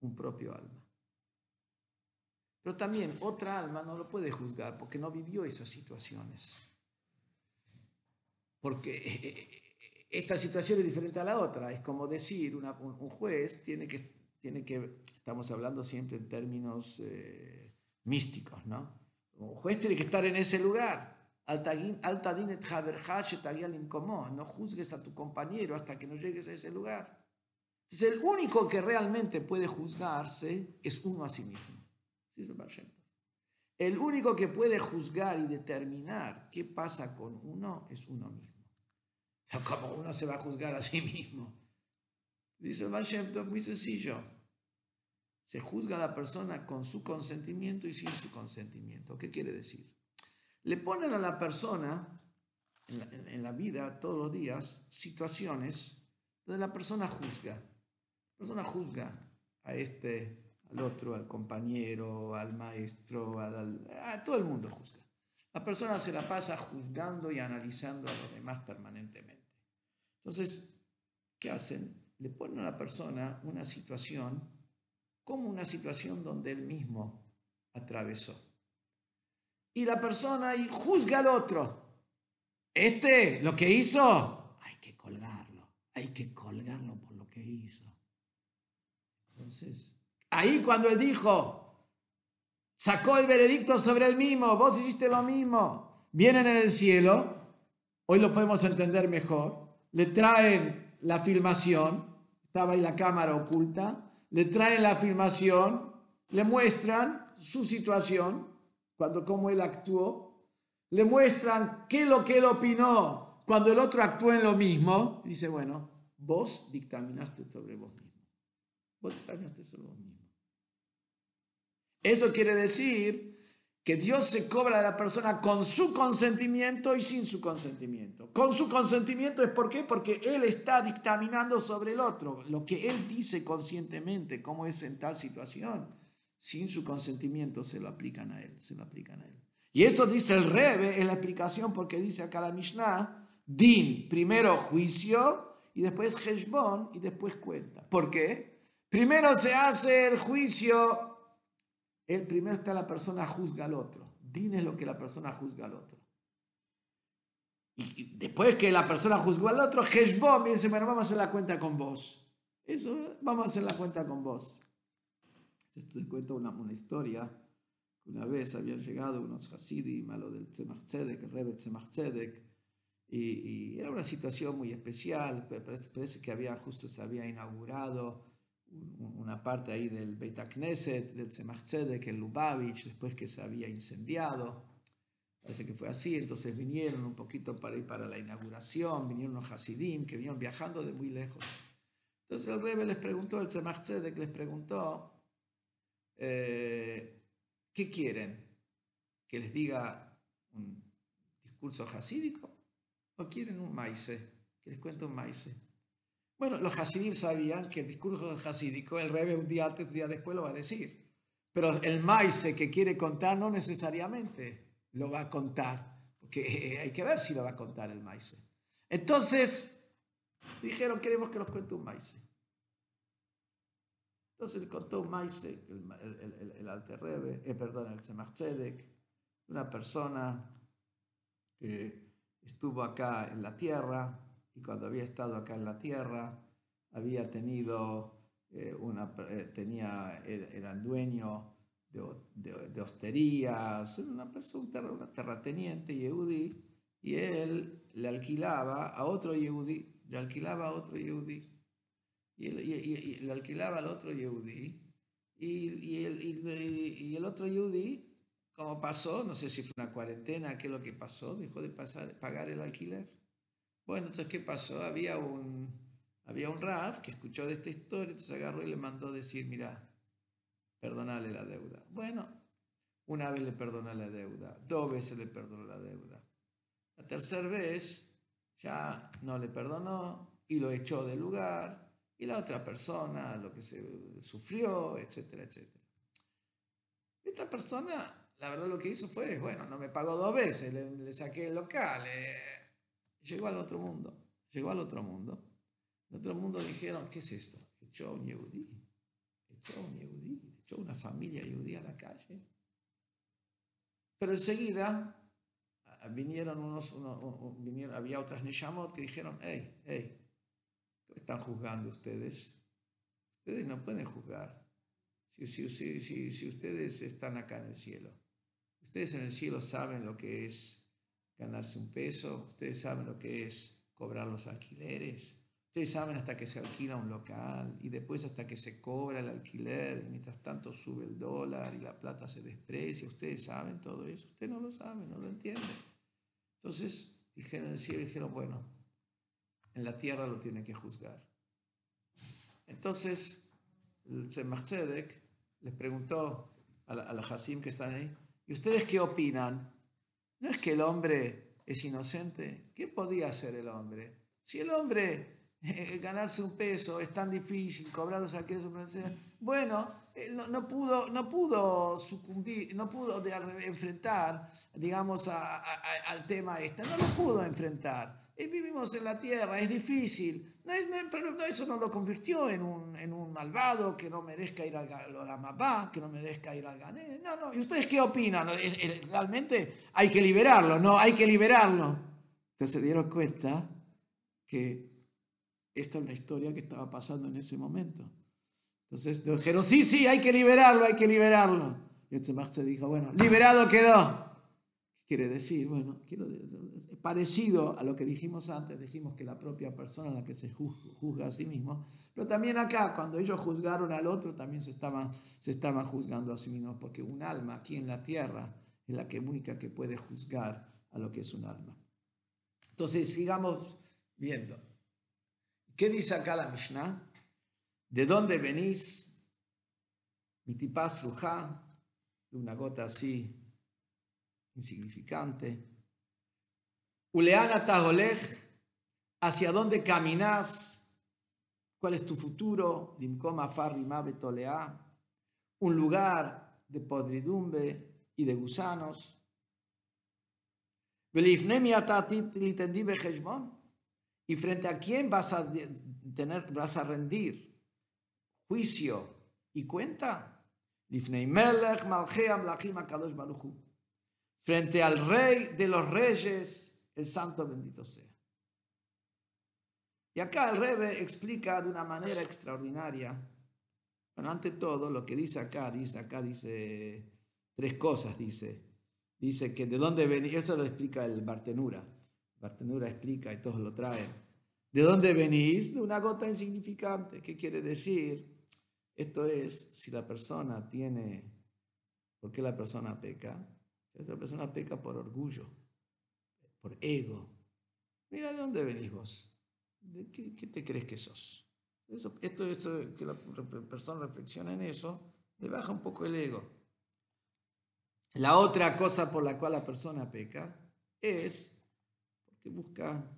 un propio alma. Pero también otra alma no lo puede juzgar porque no vivió esas situaciones. Porque eh, eh, esta situación es diferente a la otra. Es como decir, un, juez tiene que, tiene que, estamos hablando siempre en términos eh, místicos, ¿no? Un juez tiene que estar en ese lugar. No juzgues a tu compañero hasta que no llegues a ese lugar. Entonces, el único que realmente puede juzgarse es uno a sí mismo. El único que puede juzgar y determinar qué pasa con uno es uno mismo. Como uno se va a juzgar a sí mismo. Dice el Baal muy sencillo. Se juzga a la persona con su consentimiento y sin su consentimiento. ¿Qué quiere decir? Le ponen a la persona en la, vida, todos los días, situaciones donde la persona juzga. La persona juzga a este, al otro, al compañero, al maestro, a todo el mundo juzga. La persona se la pasa juzgando y analizando a los demás permanentemente. Entonces, ¿qué hacen? Le ponen a la persona una situación como una situación donde él mismo atravesó. Y la persona juzga al otro. Este, lo que hizo, hay que colgarlo, hay que colgarlo por lo que hizo. Entonces, ahí cuando él dijo, sacó el veredicto sobre el mismo, vos hiciste lo mismo, vienen en el cielo, hoy lo podemos entender mejor, le traen la filmación, estaba ahí la cámara oculta, le traen la filmación, le muestran su situación, cuando cómo él actuó, le muestran qué es lo que él opinó cuando el otro actuó en lo mismo, dice, bueno, vos dictaminaste sobre vos mismo. Vos dictaminaste sobre vos mismo. Eso quiere decir que Dios se cobra de la persona con su consentimiento y sin su consentimiento. Con su consentimiento es por? Porque Él está dictaminando sobre el otro, lo que Él dice conscientemente, cómo es en tal situación. Sin su consentimiento se lo aplican a Él, se lo aplican a Él. Y eso dice el Rebe, es la explicación porque dice acá la Mishnah, din, primero juicio y después heshbon y después cuenta. ¿Por qué? Primero se hace el juicio el primero está la persona juzga al otro. Dime lo que la persona juzga al otro. Y después que la persona juzgó al otro, Heshbon me dice, bueno, vamos a hacer la cuenta con vos. Eso, vamos a hacer la cuenta con vos. Esto te cuento una, una historia. Una vez habían llegado unos Hasidim a lo del Tzemach Tzedek, el Rebbe Tzemach Tzedek, y, y, era una situación muy especial. Parece, que había, justo se había inaugurado una parte ahí del Beit Knesset, del Tzemach Tzedek, el Lubavitch, después que se había incendiado. Parece que fue así, entonces vinieron un poquito para ir para la inauguración, vinieron los Hasidim que vinieron viajando de muy lejos. Entonces el Rebbe les preguntó, el Tzemach Tzedek les preguntó, eh, ¿qué quieren? ¿Que les diga un discurso hasídico? ¿O quieren un maíz? Que les cuente un maíz. Bueno, los hasidim sabían que el discurso hasídico, el rebe un día antes, un día después lo va a decir. Pero el maíz que quiere contar no necesariamente lo va a contar, porque hay que ver si lo va a contar el maíz. Entonces, dijeron, queremos que nos cuente un maíz. Entonces le contó un maíz, el, el, el, Alter eh, perdón, el Tzemach una persona que estuvo acá en la tierra y cuando había estado acá en la tierra había tenido eh, una, eh, tenía, era dueño de, de, hosterías, una persona, una terrateniente yehudi, y él le alquilaba a otro yehudi, le alquilaba a otro yehudi, y, y, le alquilaba al otro yehudi, y, el, y, el otro yehudi, como pasó, no sé si fue una cuarentena, qué es lo que pasó, dejó de pasar, pagar el alquiler. Bueno, entonces, ¿qué pasó? Había un, había un Raf que escuchó de esta historia, entonces agarró y le mandó decir, mira, perdonale la deuda. Bueno, una vez le perdonó la deuda, dos veces le perdonó la deuda. La tercera vez ya no le perdonó y lo echó del lugar y la otra persona lo que se sufrió, etcétera, etcétera. Esta persona, la verdad lo que hizo fue, bueno, no me pagó dos veces, le, saqué el local, eh, llegó al otro mundo, llegó al otro mundo. En otro mundo dijeron, ¿qué es esto? Echó un yehudí, echó un yehudí una familia judía a la calle. Pero enseguida vinieron unos, vinieron, había otras Neshamot que dijeron, hey, hey, ¿qué están juzgando ustedes? Ustedes no pueden juzgar. Si, si, si, si, ustedes están acá en el cielo, ustedes en el cielo saben lo que es ganarse un peso, ustedes saben lo que es cobrar los alquileres, Ustedes saben hasta que se alquila un local y después hasta que se cobra el alquiler, y mientras tanto sube el dólar y la plata se desprecia. Ustedes saben todo eso. Ustedes no lo saben, no lo entienden. Entonces dijeron en el cielo, dijeron, bueno, en la tierra lo tiene que juzgar. Entonces el Tzemach les preguntó a la, a Hasim que están ahí, ¿y ustedes qué opinan? ¿No es que el hombre es inocente? ¿Qué podía hacer el hombre? Si el hombre ganarse un peso es tan difícil, cobrar los alquileres, bueno, no, pudo, no pudo sucumbir, no pudo enfrentar, digamos, al tema este, no lo pudo enfrentar. Y vivimos en la tierra, es difícil, no pero eso no lo convirtió en un, en un malvado que no merezca ir al Mapá, que no merezca ir al Gané. No, no, ¿y ustedes qué opinan? Realmente hay que liberarlo, no, hay que liberarlo. Entonces se dieron cuenta que esta es una historia que estaba pasando en ese momento. Entonces dijeron, sí, sí, hay que liberarlo, hay que liberarlo. Y el se dijo, bueno, liberado quedó. ¿Qué quiere decir? Bueno, quiero, parecido a lo que dijimos antes, dijimos que la propia persona en la que se juzga a sí mismo, pero también acá, cuando ellos juzgaron al otro, también se estaban, se estaban juzgando a sí mismos, porque un alma aquí en la tierra es la que única que puede juzgar a lo que es un alma. Entonces, sigamos viendo. ¿Qué dice acá la Mishnah? ¿De dónde venís? Mitipaz Rujá, de una gota así insignificante. Uleana Tajolej, ¿hacia dónde caminas? ¿Cuál es tu futuro? Limkoma Farrima Betolea, un lugar de podridumbre y de gusanos. ¿Y frente a quién vas a, tener, vas a rendir juicio y cuenta? Frente al rey de los reyes, el santo bendito sea. Y acá el rey explica de una manera extraordinaria. Bueno, ante todo, lo que dice acá, dice acá, dice tres cosas, dice. Dice que de dónde venía, eso lo explica el Bartenura. Bartenura explica y todos lo traen. ¿De dónde venís? De una gota insignificante. ¿Qué quiere decir? Esto es, si la persona tiene, ¿por qué la persona peca? La persona peca por orgullo, por ego. Mira, ¿de dónde venís vos? ¿De qué, te crees que sos? Eso, esto, es que la persona reflexiona en eso, le baja un poco el ego. La otra cosa por la cual la persona peca es que busca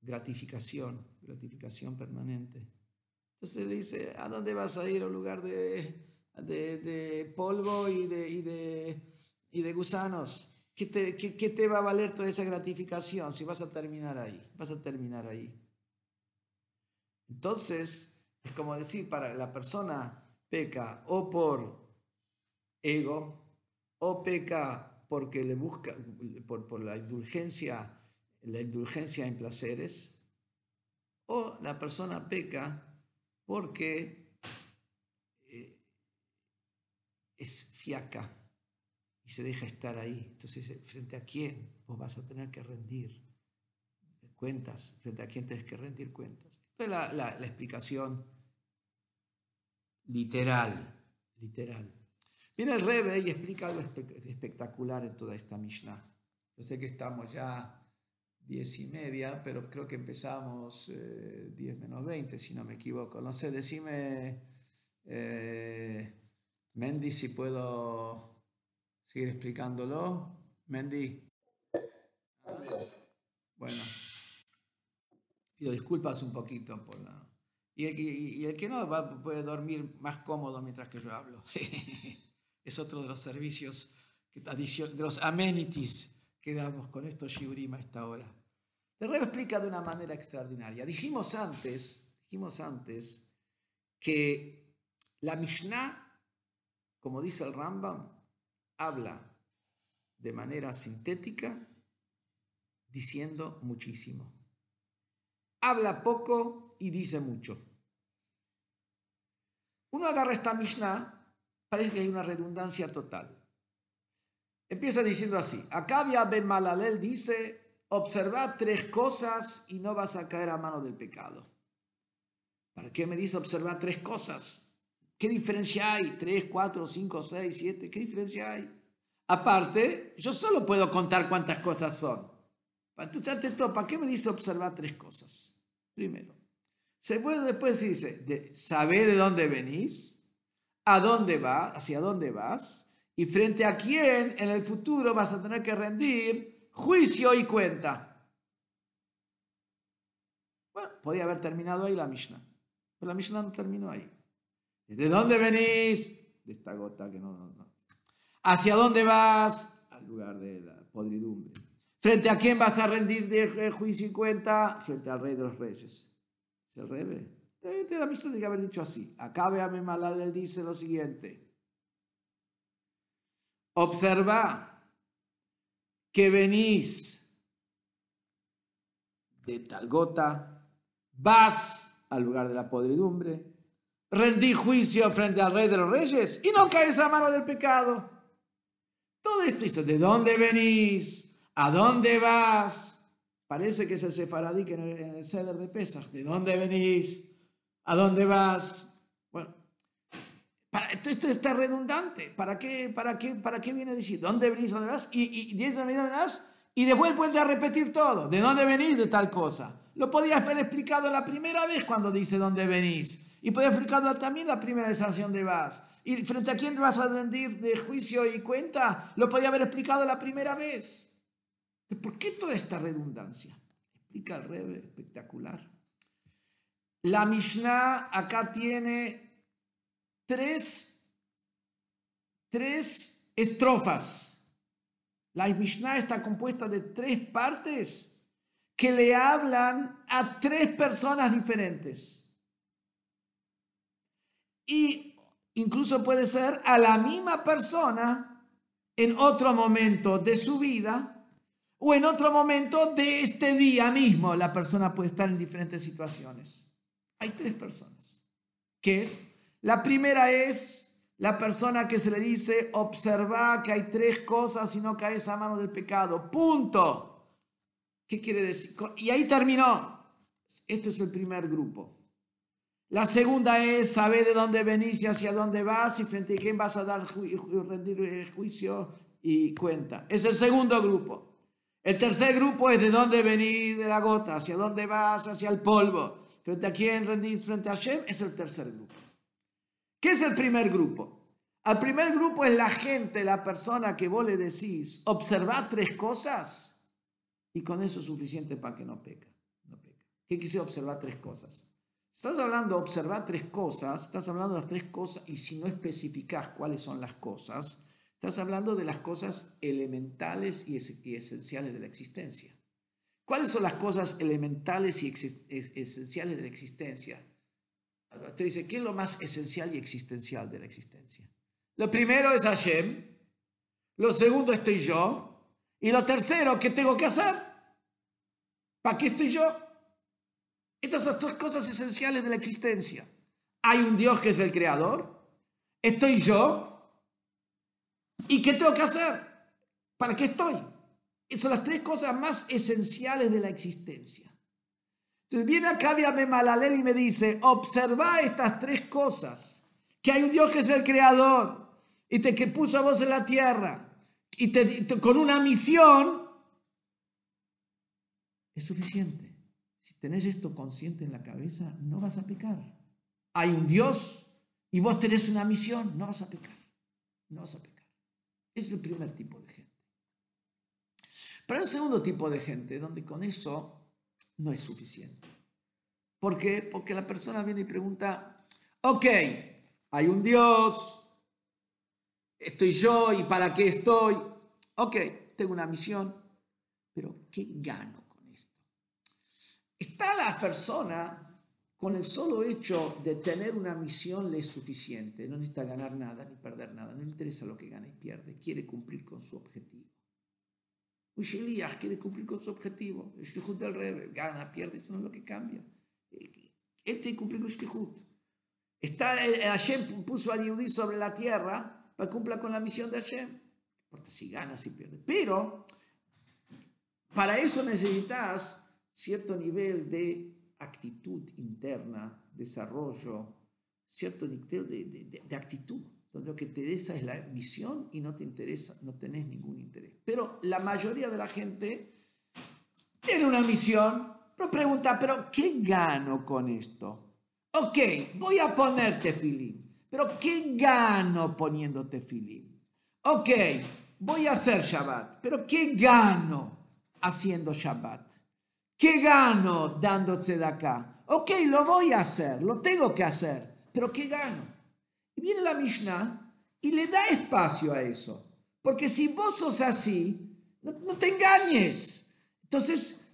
gratificación, gratificación permanente. Entonces le dice, ¿a dónde vas a ir? un lugar de, de, polvo y de, y de, y de gusanos. ¿Qué te, qué, ¿Qué te va a valer toda esa gratificación si vas a terminar ahí? Vas a terminar ahí. Entonces, es como decir, para la persona peca o por ego, o peca porque le busca, por, por la indulgencia, la indulgencia en placeres, o la persona peca porque eh, es fiaca se deja estar ahí. Entonces, ¿frente a quién vos vas a tener que rendir cuentas? ¿Frente a quién tienes que rendir cuentas? Esta es la, la, la explicación literal, literal. Viene el Rebe y explica algo espectacular en toda esta Mishnah. Yo sé que estamos ya diez y media, pero creo que empezamos eh, diez menos veinte, si no me equivoco. No sé, decime, eh, Mendy, si puedo seguir explicándolo. Mendy. Bueno, pido disculpas un poquito por la... Y el, que no va, puede dormir más cómodo mientras que yo hablo. es otro de los servicios, de los amenities que damos con estos shiurim a esta hora. El Rebbe explica de una manera extraordinaria. Dijimos antes, dijimos antes que la Mishnah, como dice el Rambam, habla de manera sintética diciendo muchísimo. Habla poco y dice mucho. Uno agarra esta Mishnah, parece que hay una redundancia total. Empieza diciendo así, Acabia Ben Malalel dice, observa tres cosas y no vas a caer a mano del pecado. ¿Para qué me dice observar tres cosas? ¿Qué diferencia hay? ¿Tres, cuatro, cinco, seis, siete? ¿Qué diferencia hay? Aparte, yo solo puedo contar cuántas cosas son. Entonces, ante todo, ¿para qué me dice observar tres cosas? Primero, se puede después dice, de, saber de dónde venís, a dónde vas, hacia dónde vas, y frente a quién en el futuro vas a tener que rendir juicio y cuenta. Bueno, podía haber terminado ahí la Mishnah, pero la Mishnah no terminó ahí. ¿De dónde venís? De esta gota que no, no. ¿Hacia dónde vas? Al lugar de la podridumbre. ¿Frente a quién vas a rendir de juicio y cuenta? Frente al rey de los reyes. ¿Es el? Este, la Mishnah tiene que haber dicho así. Acá veame Malal, él dice lo siguiente. Observa que venís de tal gota, vas al lugar de la podridumbre, rendí juicio frente al rey de los reyes y no caes a mano del pecado. Todo esto dice, ¿de dónde venís? ¿A dónde vas? Parece que es el sefaradí que en el ceder de Pesach. ¿De dónde venís? ¿A dónde vas? Bueno, para, esto está redundante. ¿Para qué, para qué, para qué viene a decir? ¿Dónde venís? ¿Dónde vas? Y, y, y, y después vuelve a repetir todo. ¿De dónde venís? De tal cosa. Lo podía haber explicado la primera vez cuando dice dónde venís. Y haber explicado también la primera sanción de vas. Y frente a quién vas a rendir de juicio y cuenta, lo podía haber explicado la primera vez. ¿Por qué toda esta redundancia? Explica el Rebe, espectacular. La Mishnah acá tiene tres, tres estrofas. La Mishnah está compuesta de tres partes que le hablan a tres personas diferentes. Y incluso puede ser a la misma persona en otro momento de su vida o en otro momento de este día mismo. La persona puede estar en diferentes situaciones. Hay tres personas. ¿Qué es? La primera es la persona que se le dice, observa que hay tres cosas y no caes a mano del pecado. Punto. ¿Qué quiere decir? Y ahí terminó. Este es el primer grupo. La segunda es saber de dónde venís y hacia dónde vas y frente a quién vas a dar rendir juicio y cuenta. Es el segundo grupo. El tercer grupo es de dónde venís de la gota, hacia dónde vas, hacia el polvo. Frente a quién rendís frente a Shem, es el tercer grupo. ¿Qué es el primer grupo? El primer grupo es la gente, la persona que vos le decís, observa tres cosas y con eso es suficiente para que no peca. No peca. ¿Qué quise observar tres cosas? Estás hablando observar tres cosas, estás hablando de las tres cosas y si no especificas cuáles son las cosas, estás hablando de las cosas elementales y, esenciales de la existencia. ¿Cuáles son las cosas elementales y esenciales de la existencia? Te dice, ¿qué es lo más esencial y existencial de la existencia? Lo primero es Hashem, lo segundo estoy yo, y lo tercero, ¿qué tengo que hacer? ¿Para qué estoy yo? Estas son tres cosas esenciales de la existencia. Hay un Dios que es el creador, estoy yo, ¿y qué tengo que hacer? ¿Para qué estoy? Esas son las tres cosas más esenciales de la existencia. Entonces viene acá Malalel y me dice, observa estas tres cosas, que hay un Dios que es el creador y te, que puso a vos en la tierra y te, con una misión, es suficiente. Tenés esto consciente en la cabeza, no vas a pecar. Hay un Dios y vos tenés una misión, no vas a pecar. No vas a pecar. Es el primer tipo de gente. Pero hay un segundo tipo de gente donde con eso no es suficiente. ¿Por qué? Porque la persona viene y pregunta, ok, hay un Dios, estoy yo y para qué estoy. Ok, tengo una misión, pero ¿qué gano? Está la persona con el solo hecho de tener una misión le es suficiente, no necesita ganar nada ni perder nada, no le interesa lo que gana y pierde, quiere cumplir con su objetivo. Un Sheliach quiere cumplir con su objetivo. El Shlichut del Rebbe gana, pierde, eso no es lo que cambia. Él tiene que cumplir con Shlichut. Está, eh, Hashem puso a Yehudi sobre la tierra para cumplir con la misión de Hashem. No importa si gana, si pierde. Pero para eso necesitas cierto nivel de actitud interna, desarrollo, cierto nivel de, actitud donde lo que te interesa es la misión y no te interesa, no tenés ningún interés. Pero la mayoría de la gente tiene una misión, pero pregunta, ¿pero qué gano con esto? Ok, voy a ponerte filín, pero ¿qué gano poniéndote filín? Ok, voy a hacer Shabbat, pero ¿qué gano haciendo Shabbat? ¿Qué gano de acá? Ok, lo voy a hacer, lo tengo que hacer, pero ¿qué gano? Y viene la Mishnah y le da espacio a eso. Porque si vos sos así, no, te engañes. Entonces,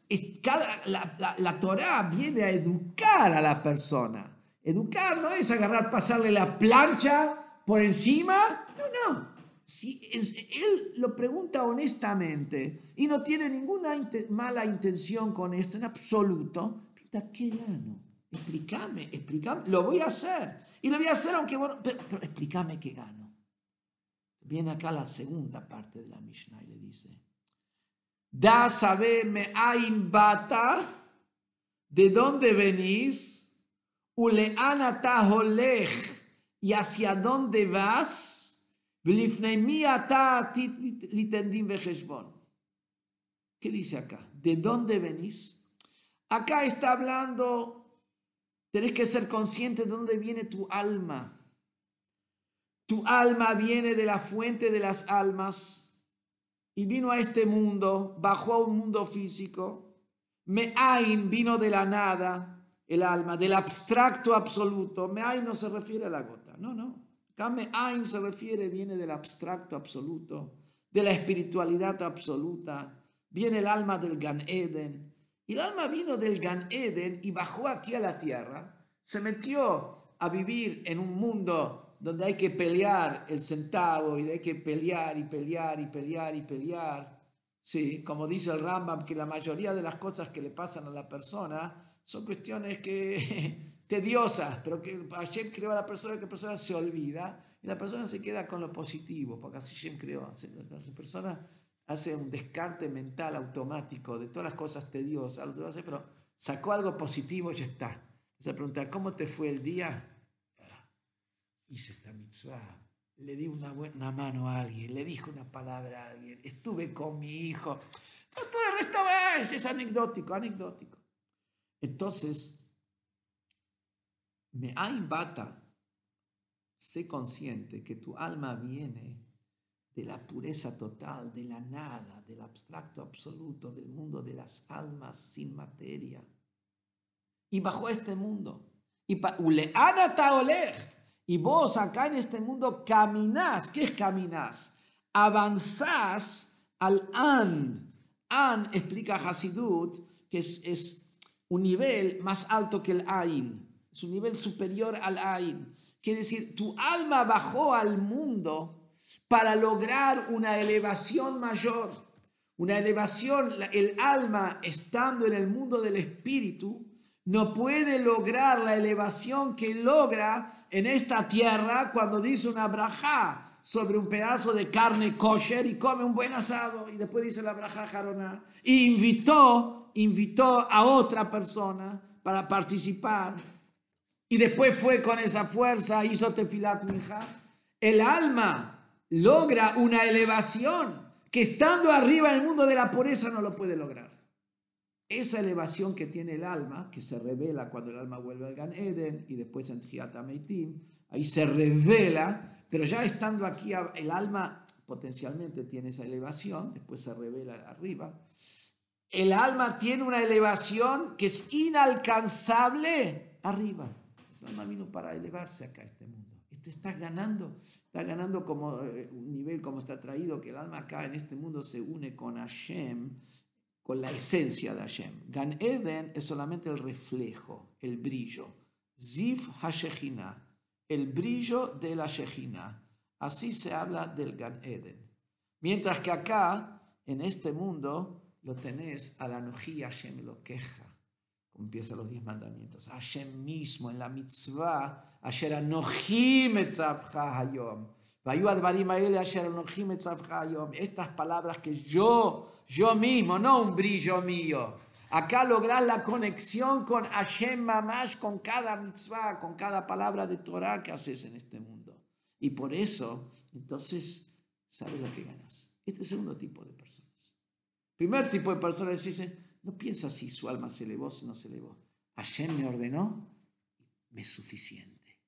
cada, la, la, Torah viene a educar a la persona. Educar no es agarrar, pasarle la plancha por encima. No, no. Si él lo pregunta honestamente y no tiene ninguna mala intención con esto en absoluto, ¿qué gano? Explícame, explícame, lo voy a hacer. Y lo voy a hacer aunque bueno, pero, explícame qué gano. Viene acá la segunda parte de la Mishnah y le dice, da saberme ain bata, de dónde venís, uleanata holech, y hacia dónde vas, ¿Qué dice acá? ¿De dónde venís? Acá está hablando Tienes que ser consciente de dónde viene tu alma. Tu alma viene de la fuente de las almas y vino a este mundo, bajó a un mundo físico. Me'ain vino de la nada, el alma, del abstracto absoluto. Me'ain no se refiere a la gota, no, no. Acá Me'ain se refiere, viene del abstracto absoluto, de la espiritualidad absoluta. Viene el alma del Gan Eden, y el alma vino del Gan Eden y bajó aquí a la tierra, se metió a vivir en un mundo donde hay que pelear el centavo y hay que pelear y pelear y pelear y pelear. Sí, como dice el Rambam, que la mayoría de las cosas que le pasan a la persona son cuestiones que tediosas, pero que Hashem creó a la persona que la persona se olvida y la persona se queda con lo positivo, porque así Hashem creó. La persona hace un descarte mental automático de todas las cosas tediosas, pero sacó algo positivo y ya está. Se pregunta, ¿cómo te fue el día? Hice esta mitzvah, le di una, buena mano a alguien, le dije una palabra a alguien, estuve con mi hijo. todo el resto es anecdótico, anecdótico. Entonces, me bata, sé consciente que tu alma viene de la pureza total, de la nada, del abstracto absoluto, del mundo de las almas sin materia. y bajó a este mundo. Y, y vos acá en este mundo caminás. ¿Qué es caminás? Avanzás al An. An explica Hasidut que es, es un nivel más alto que el Ain. Es un nivel superior al Ain. Quiere decir, tu alma bajó al mundo para lograr una elevación mayor. Una elevación, el alma estando en el mundo del espíritu, no puede lograr la elevación que logra en esta tierra cuando dice una braja sobre un pedazo de carne kosher y come un buen asado y después dice la braja jarona y invitó, invitó a otra persona para participar y después fue con esa fuerza, hizo tefilat minja. El alma logra una elevación que estando arriba en el mundo de la pureza no lo puede lograr. Esa elevación que tiene el alma, que se revela cuando el alma vuelve al Gan Eden y después en ahí se revela, pero ya estando aquí el alma potencialmente tiene esa elevación, después se revela arriba. El alma tiene una elevación que es inalcanzable arriba. Alma vino para elevarse acá a este mundo. Este está ganando, está ganando como eh, un nivel como está traído, que el alma acá en este mundo se une con Hashem con la esencia de Hashem. Gan Eden es solamente el reflejo, el brillo. Ziv HaShechina, el brillo de la Shechina. Así se habla del Gan Eden. Mientras que acá, en este mundo, lo tenés a la Noji Hashem lo queja. Como empiezan los diez mandamientos. Hashem mismo en la mitzvah, Asher Metzavcha Hayom. Estas palabras que yo yo mismo, no un brillo mío. Acá lograr la conexión con Hashem Mamash, con cada mitzvah, con cada palabra de Torah que haces en este mundo. Y por eso, entonces, sabes lo que ganas. Este es el segundo tipo de personas. Primer tipo de personas dice, no piensa si su alma se elevó si no se elevó. Hashem me ordenó, me es suficiente.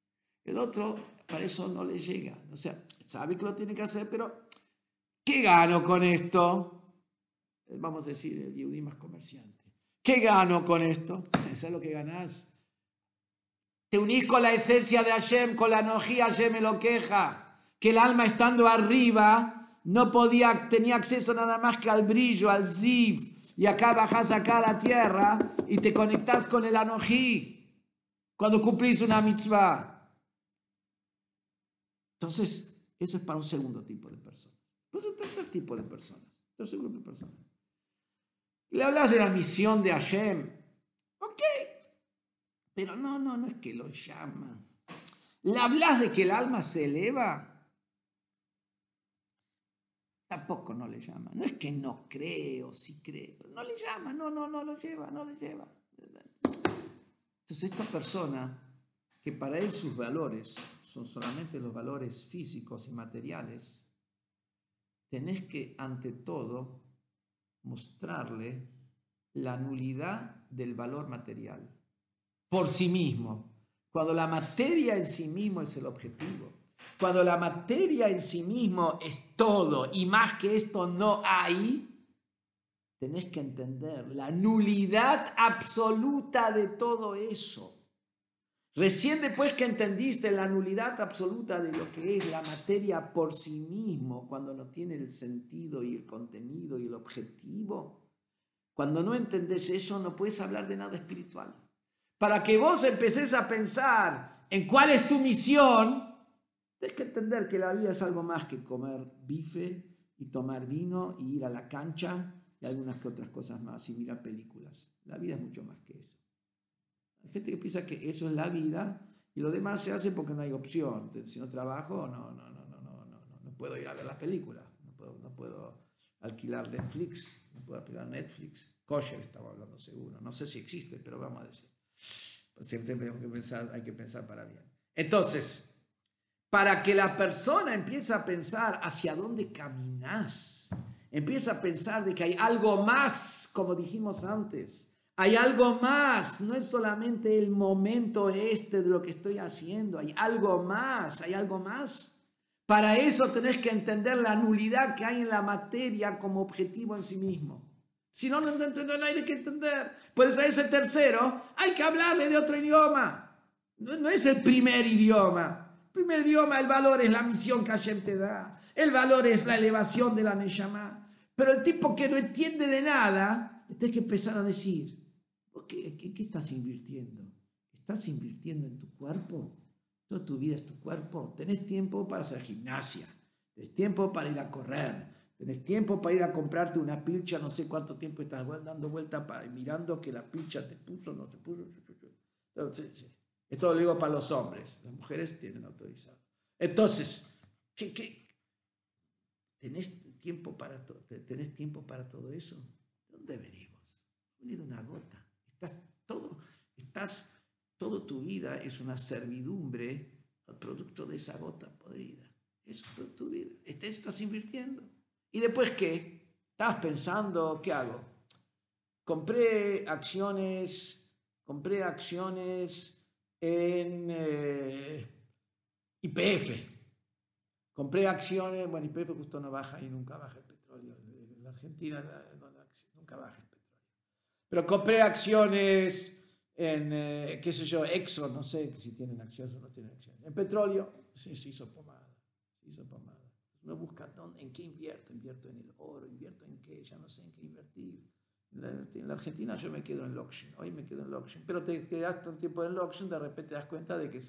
El otro, para eso no le llega. O sea, sabe que lo tiene que hacer, pero ¿qué gano con esto? vamos a decir, el más comerciante. ¿Qué gano con esto? Eso es lo que ganas. Te unís con la esencia de Hashem, con la energía Hashem me lo queja. Que el alma estando arriba no podía, tenía acceso nada más que al brillo, al ziv. Y acá bajas acá a la tierra y te conectas con el anojí cuando cumplís una mitzvah. Entonces, eso es para un segundo tipo de personas. Pues un tercer tipo de personas. Tercer grupo de personas. Le hablas de la misión de Hashem. Ok. Pero no, no, no es que lo llama. Le hablas de que el alma se eleva. Tampoco no le llama. No es que no cree o sí cree. no le llama. No, no, no lo lleva, no le lleva. Entonces esta persona, que para él sus valores son solamente los valores físicos y materiales, tenés que ante todo mostrarle la nulidad del valor material por sí mismo. Cuando la materia en sí mismo es el objetivo, cuando la materia en sí mismo es todo y más que esto no hay, tenés que entender la nulidad absoluta de todo eso. Recién después que entendiste la nulidad absoluta de lo que es la materia por sí mismo, cuando no tiene el sentido y el contenido y el objetivo, cuando no entendés eso no puedes hablar de nada espiritual. Para que vos empecés a pensar en cuál es tu misión, tienes que entender que la vida es algo más que comer bife y tomar vino y ir a la cancha y algunas que otras cosas más y mirar películas. La vida es mucho más que eso. Hay gente que piensa que eso es la vida y lo demás se hace porque no hay opción. Si no trabajo, no, no, no, no, no, no, no puedo ir a ver las películas, no puedo, no puedo alquilar Netflix, no puedo alquilar Netflix. Kosher estaba hablando seguro, no sé si existe, pero vamos a decir. Siempre tenemos que pensar, hay que pensar para bien. Entonces, para que la persona empiece a pensar hacia dónde caminas, empieza a pensar de que hay algo más, como dijimos antes, hay algo más, no es solamente el momento este de lo que estoy haciendo, hay algo más, hay algo más. Para eso tenés que entender la nulidad que hay en la materia como objetivo en sí mismo. Si no, no, no, hay de qué entender. Por eso ese tercero hay que hablarle de otro idioma. No, es el primer idioma. Primer idioma, el valor es la misión que Hashem te da. El valor es la elevación de la Neshama. Pero el tipo que no entiende de nada, tienes que empezar a decir, ¿qué, qué, qué estás invirtiendo? ¿Estás invirtiendo en tu cuerpo? Toda tu vida es tu cuerpo. Tenés tiempo para hacer gimnasia. Tenés tiempo para ir a correr Tenés tiempo para ir a comprarte una pilcha, no sé cuánto tiempo estás dando vuelta para, mirando que la pilcha te puso, no te puso. Entonces, esto lo digo para los hombres, las mujeres tienen autorizado. Entonces, ¿qué, tenés tiempo para ¿Tenés tiempo para todo eso? ¿Dónde venimos? Venido una gota. Estás todo, estás, toda tu vida es una servidumbre al producto de esa gota podrida. Eso es toda tu vida. Estás invirtiendo. ¿Y después qué? Estás pensando, ¿qué hago? Compré acciones, compré acciones en eh, IPF. Compré acciones, bueno, IPF justo no baja y nunca baja el petróleo. En la Argentina nunca baja el petróleo. Pero compré acciones en, eh, qué sé yo, Exxon, no sé si tienen acciones o no tienen acciones. En petróleo, sí, se hizo pomada. Se hizo pomada. Uno busca dónde, en qué invierto, invierto en el oro, invierto en qué, ya no sé en qué invertir. En la, Argentina yo me quedo en Loction, hoy me quedo en Loction, pero te quedas un tiempo en Loction, de repente te das cuenta de que,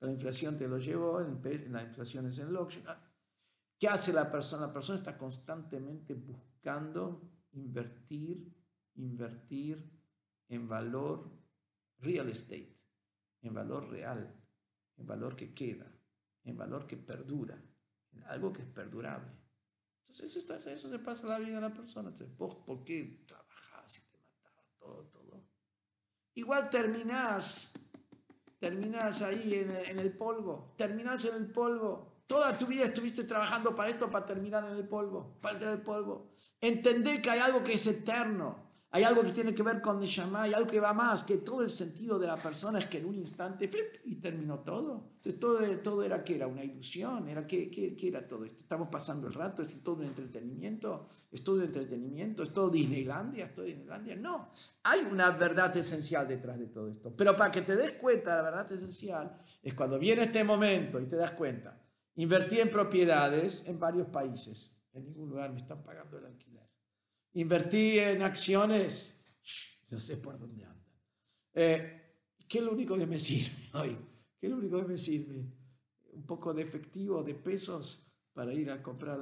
la inflación te lo llevó, la inflación es en Loction. Ah, ¿Qué hace la persona? La persona está constantemente buscando invertir, invertir en valor real estate, en valor real, en valor que queda, en valor que perdura algo que es perdurable. Entonces eso, está, eso se pasa la vida de la persona. Entonces, ¿por, qué trabajas y te matabas todo, todo? Igual terminás, terminás ahí en, en el polvo, terminás en el polvo. Toda tu vida estuviste trabajando para esto, para terminar en el polvo, para el polvo. Entender que hay algo que es eterno, hay algo que tiene que ver con Neshama, hay algo que va más, que todo el sentido de la persona es que en un instante, flip, y terminó todo. Entonces, todo, era que era una ilusión, era que, ¿qué, era todo esto? Estamos pasando el rato, es todo un entretenimiento, es todo un entretenimiento, es todo Disneylandia, es todo Disneylandia. No, hay una verdad esencial detrás de todo esto. Pero para que te des cuenta la verdad esencial, es cuando viene este momento y te das cuenta. Invertí en propiedades en varios países, en ningún lugar me están pagando el alquiler Invertí en acciones, no sé por dónde andan. Eh, ¿Qué es lo único que me sirve hoy? ¿Qué es lo único que me sirve? Un poco de efectivo, de pesos para ir a comprar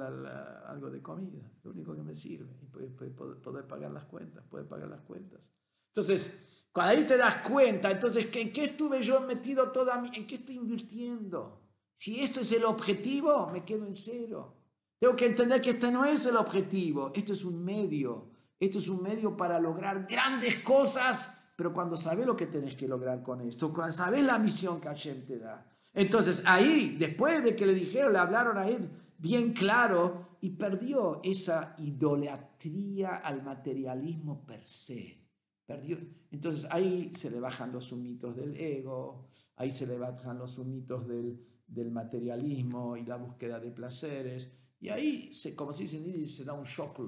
algo de comida. Lo único que me sirve. Y poder, pagar las cuentas, poder pagar las cuentas. Entonces, cuando ahí te das cuenta, entonces, ¿en qué estuve yo metido toda mi, en qué estoy invirtiendo? Si esto es el objetivo, me quedo en cero. Tengo que entender que este no es el objetivo, esto es un medio. Esto es un medio para lograr grandes cosas, pero cuando sabes lo que tenés que lograr con esto, cuando sabes la misión que Hashem te da. Entonces ahí, después de que le dijeron, le hablaron a él bien claro y perdió esa idolatría al materialismo per se. Perdió. Entonces ahí se le bajan los sumitos del ego, ahí se le bajan los sumitos del, del materialismo y la búsqueda de placeres. Y ahí, se, como se dice en se da un shock,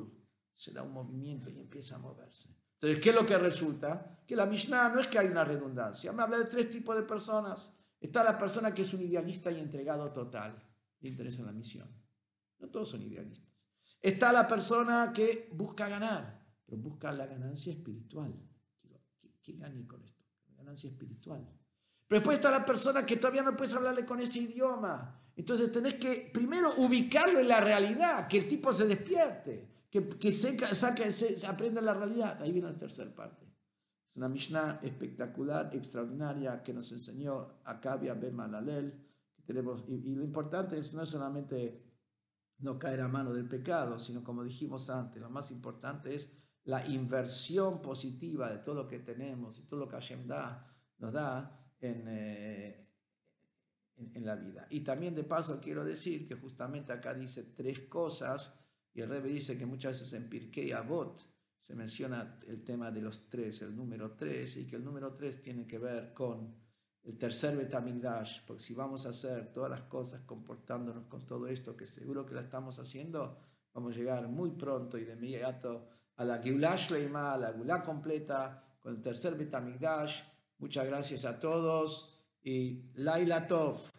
se da un movimiento y empieza a moverse. Entonces, ¿qué es lo que resulta? Que la Mishnah no es que hay una redundancia. Me habla de tres tipos de personas. Está la persona que es un idealista y entregado total. Le interesa la misión. No todos son idealistas. Está la persona que busca ganar, pero busca la ganancia espiritual. ¿Qué, gane con esto? La ganancia espiritual. Pero después está la persona que todavía no puedes hablarle con ese idioma. Entonces tenés que primero ubicarlo en la realidad, que el tipo se despierte, que, que se, saque, se, aprenda la realidad. Ahí viene la tercera parte. Es una Mishnah espectacular, extraordinaria, que nos enseñó Akabia Ben Malalel. Tenemos, y, y, lo importante es no solamente no caer a mano del pecado, sino como dijimos antes, lo más importante es la inversión positiva de todo lo que tenemos y todo lo que Hashem da, nos da en, eh, en, la vida. Y también de paso quiero decir que justamente acá dice tres cosas y el Rebbe dice que muchas veces en Pirkei Avot se menciona el tema de los tres, el número tres, y que el número tres tiene que ver con el tercer Betamigdash, porque si vamos a hacer todas las cosas comportándonos con todo esto, que seguro que la estamos haciendo, vamos a llegar muy pronto y de inmediato a la Geulah Shleima, a la Geulah completa, con el tercer Betamigdash. Muchas gracias a todos y Laila Tov.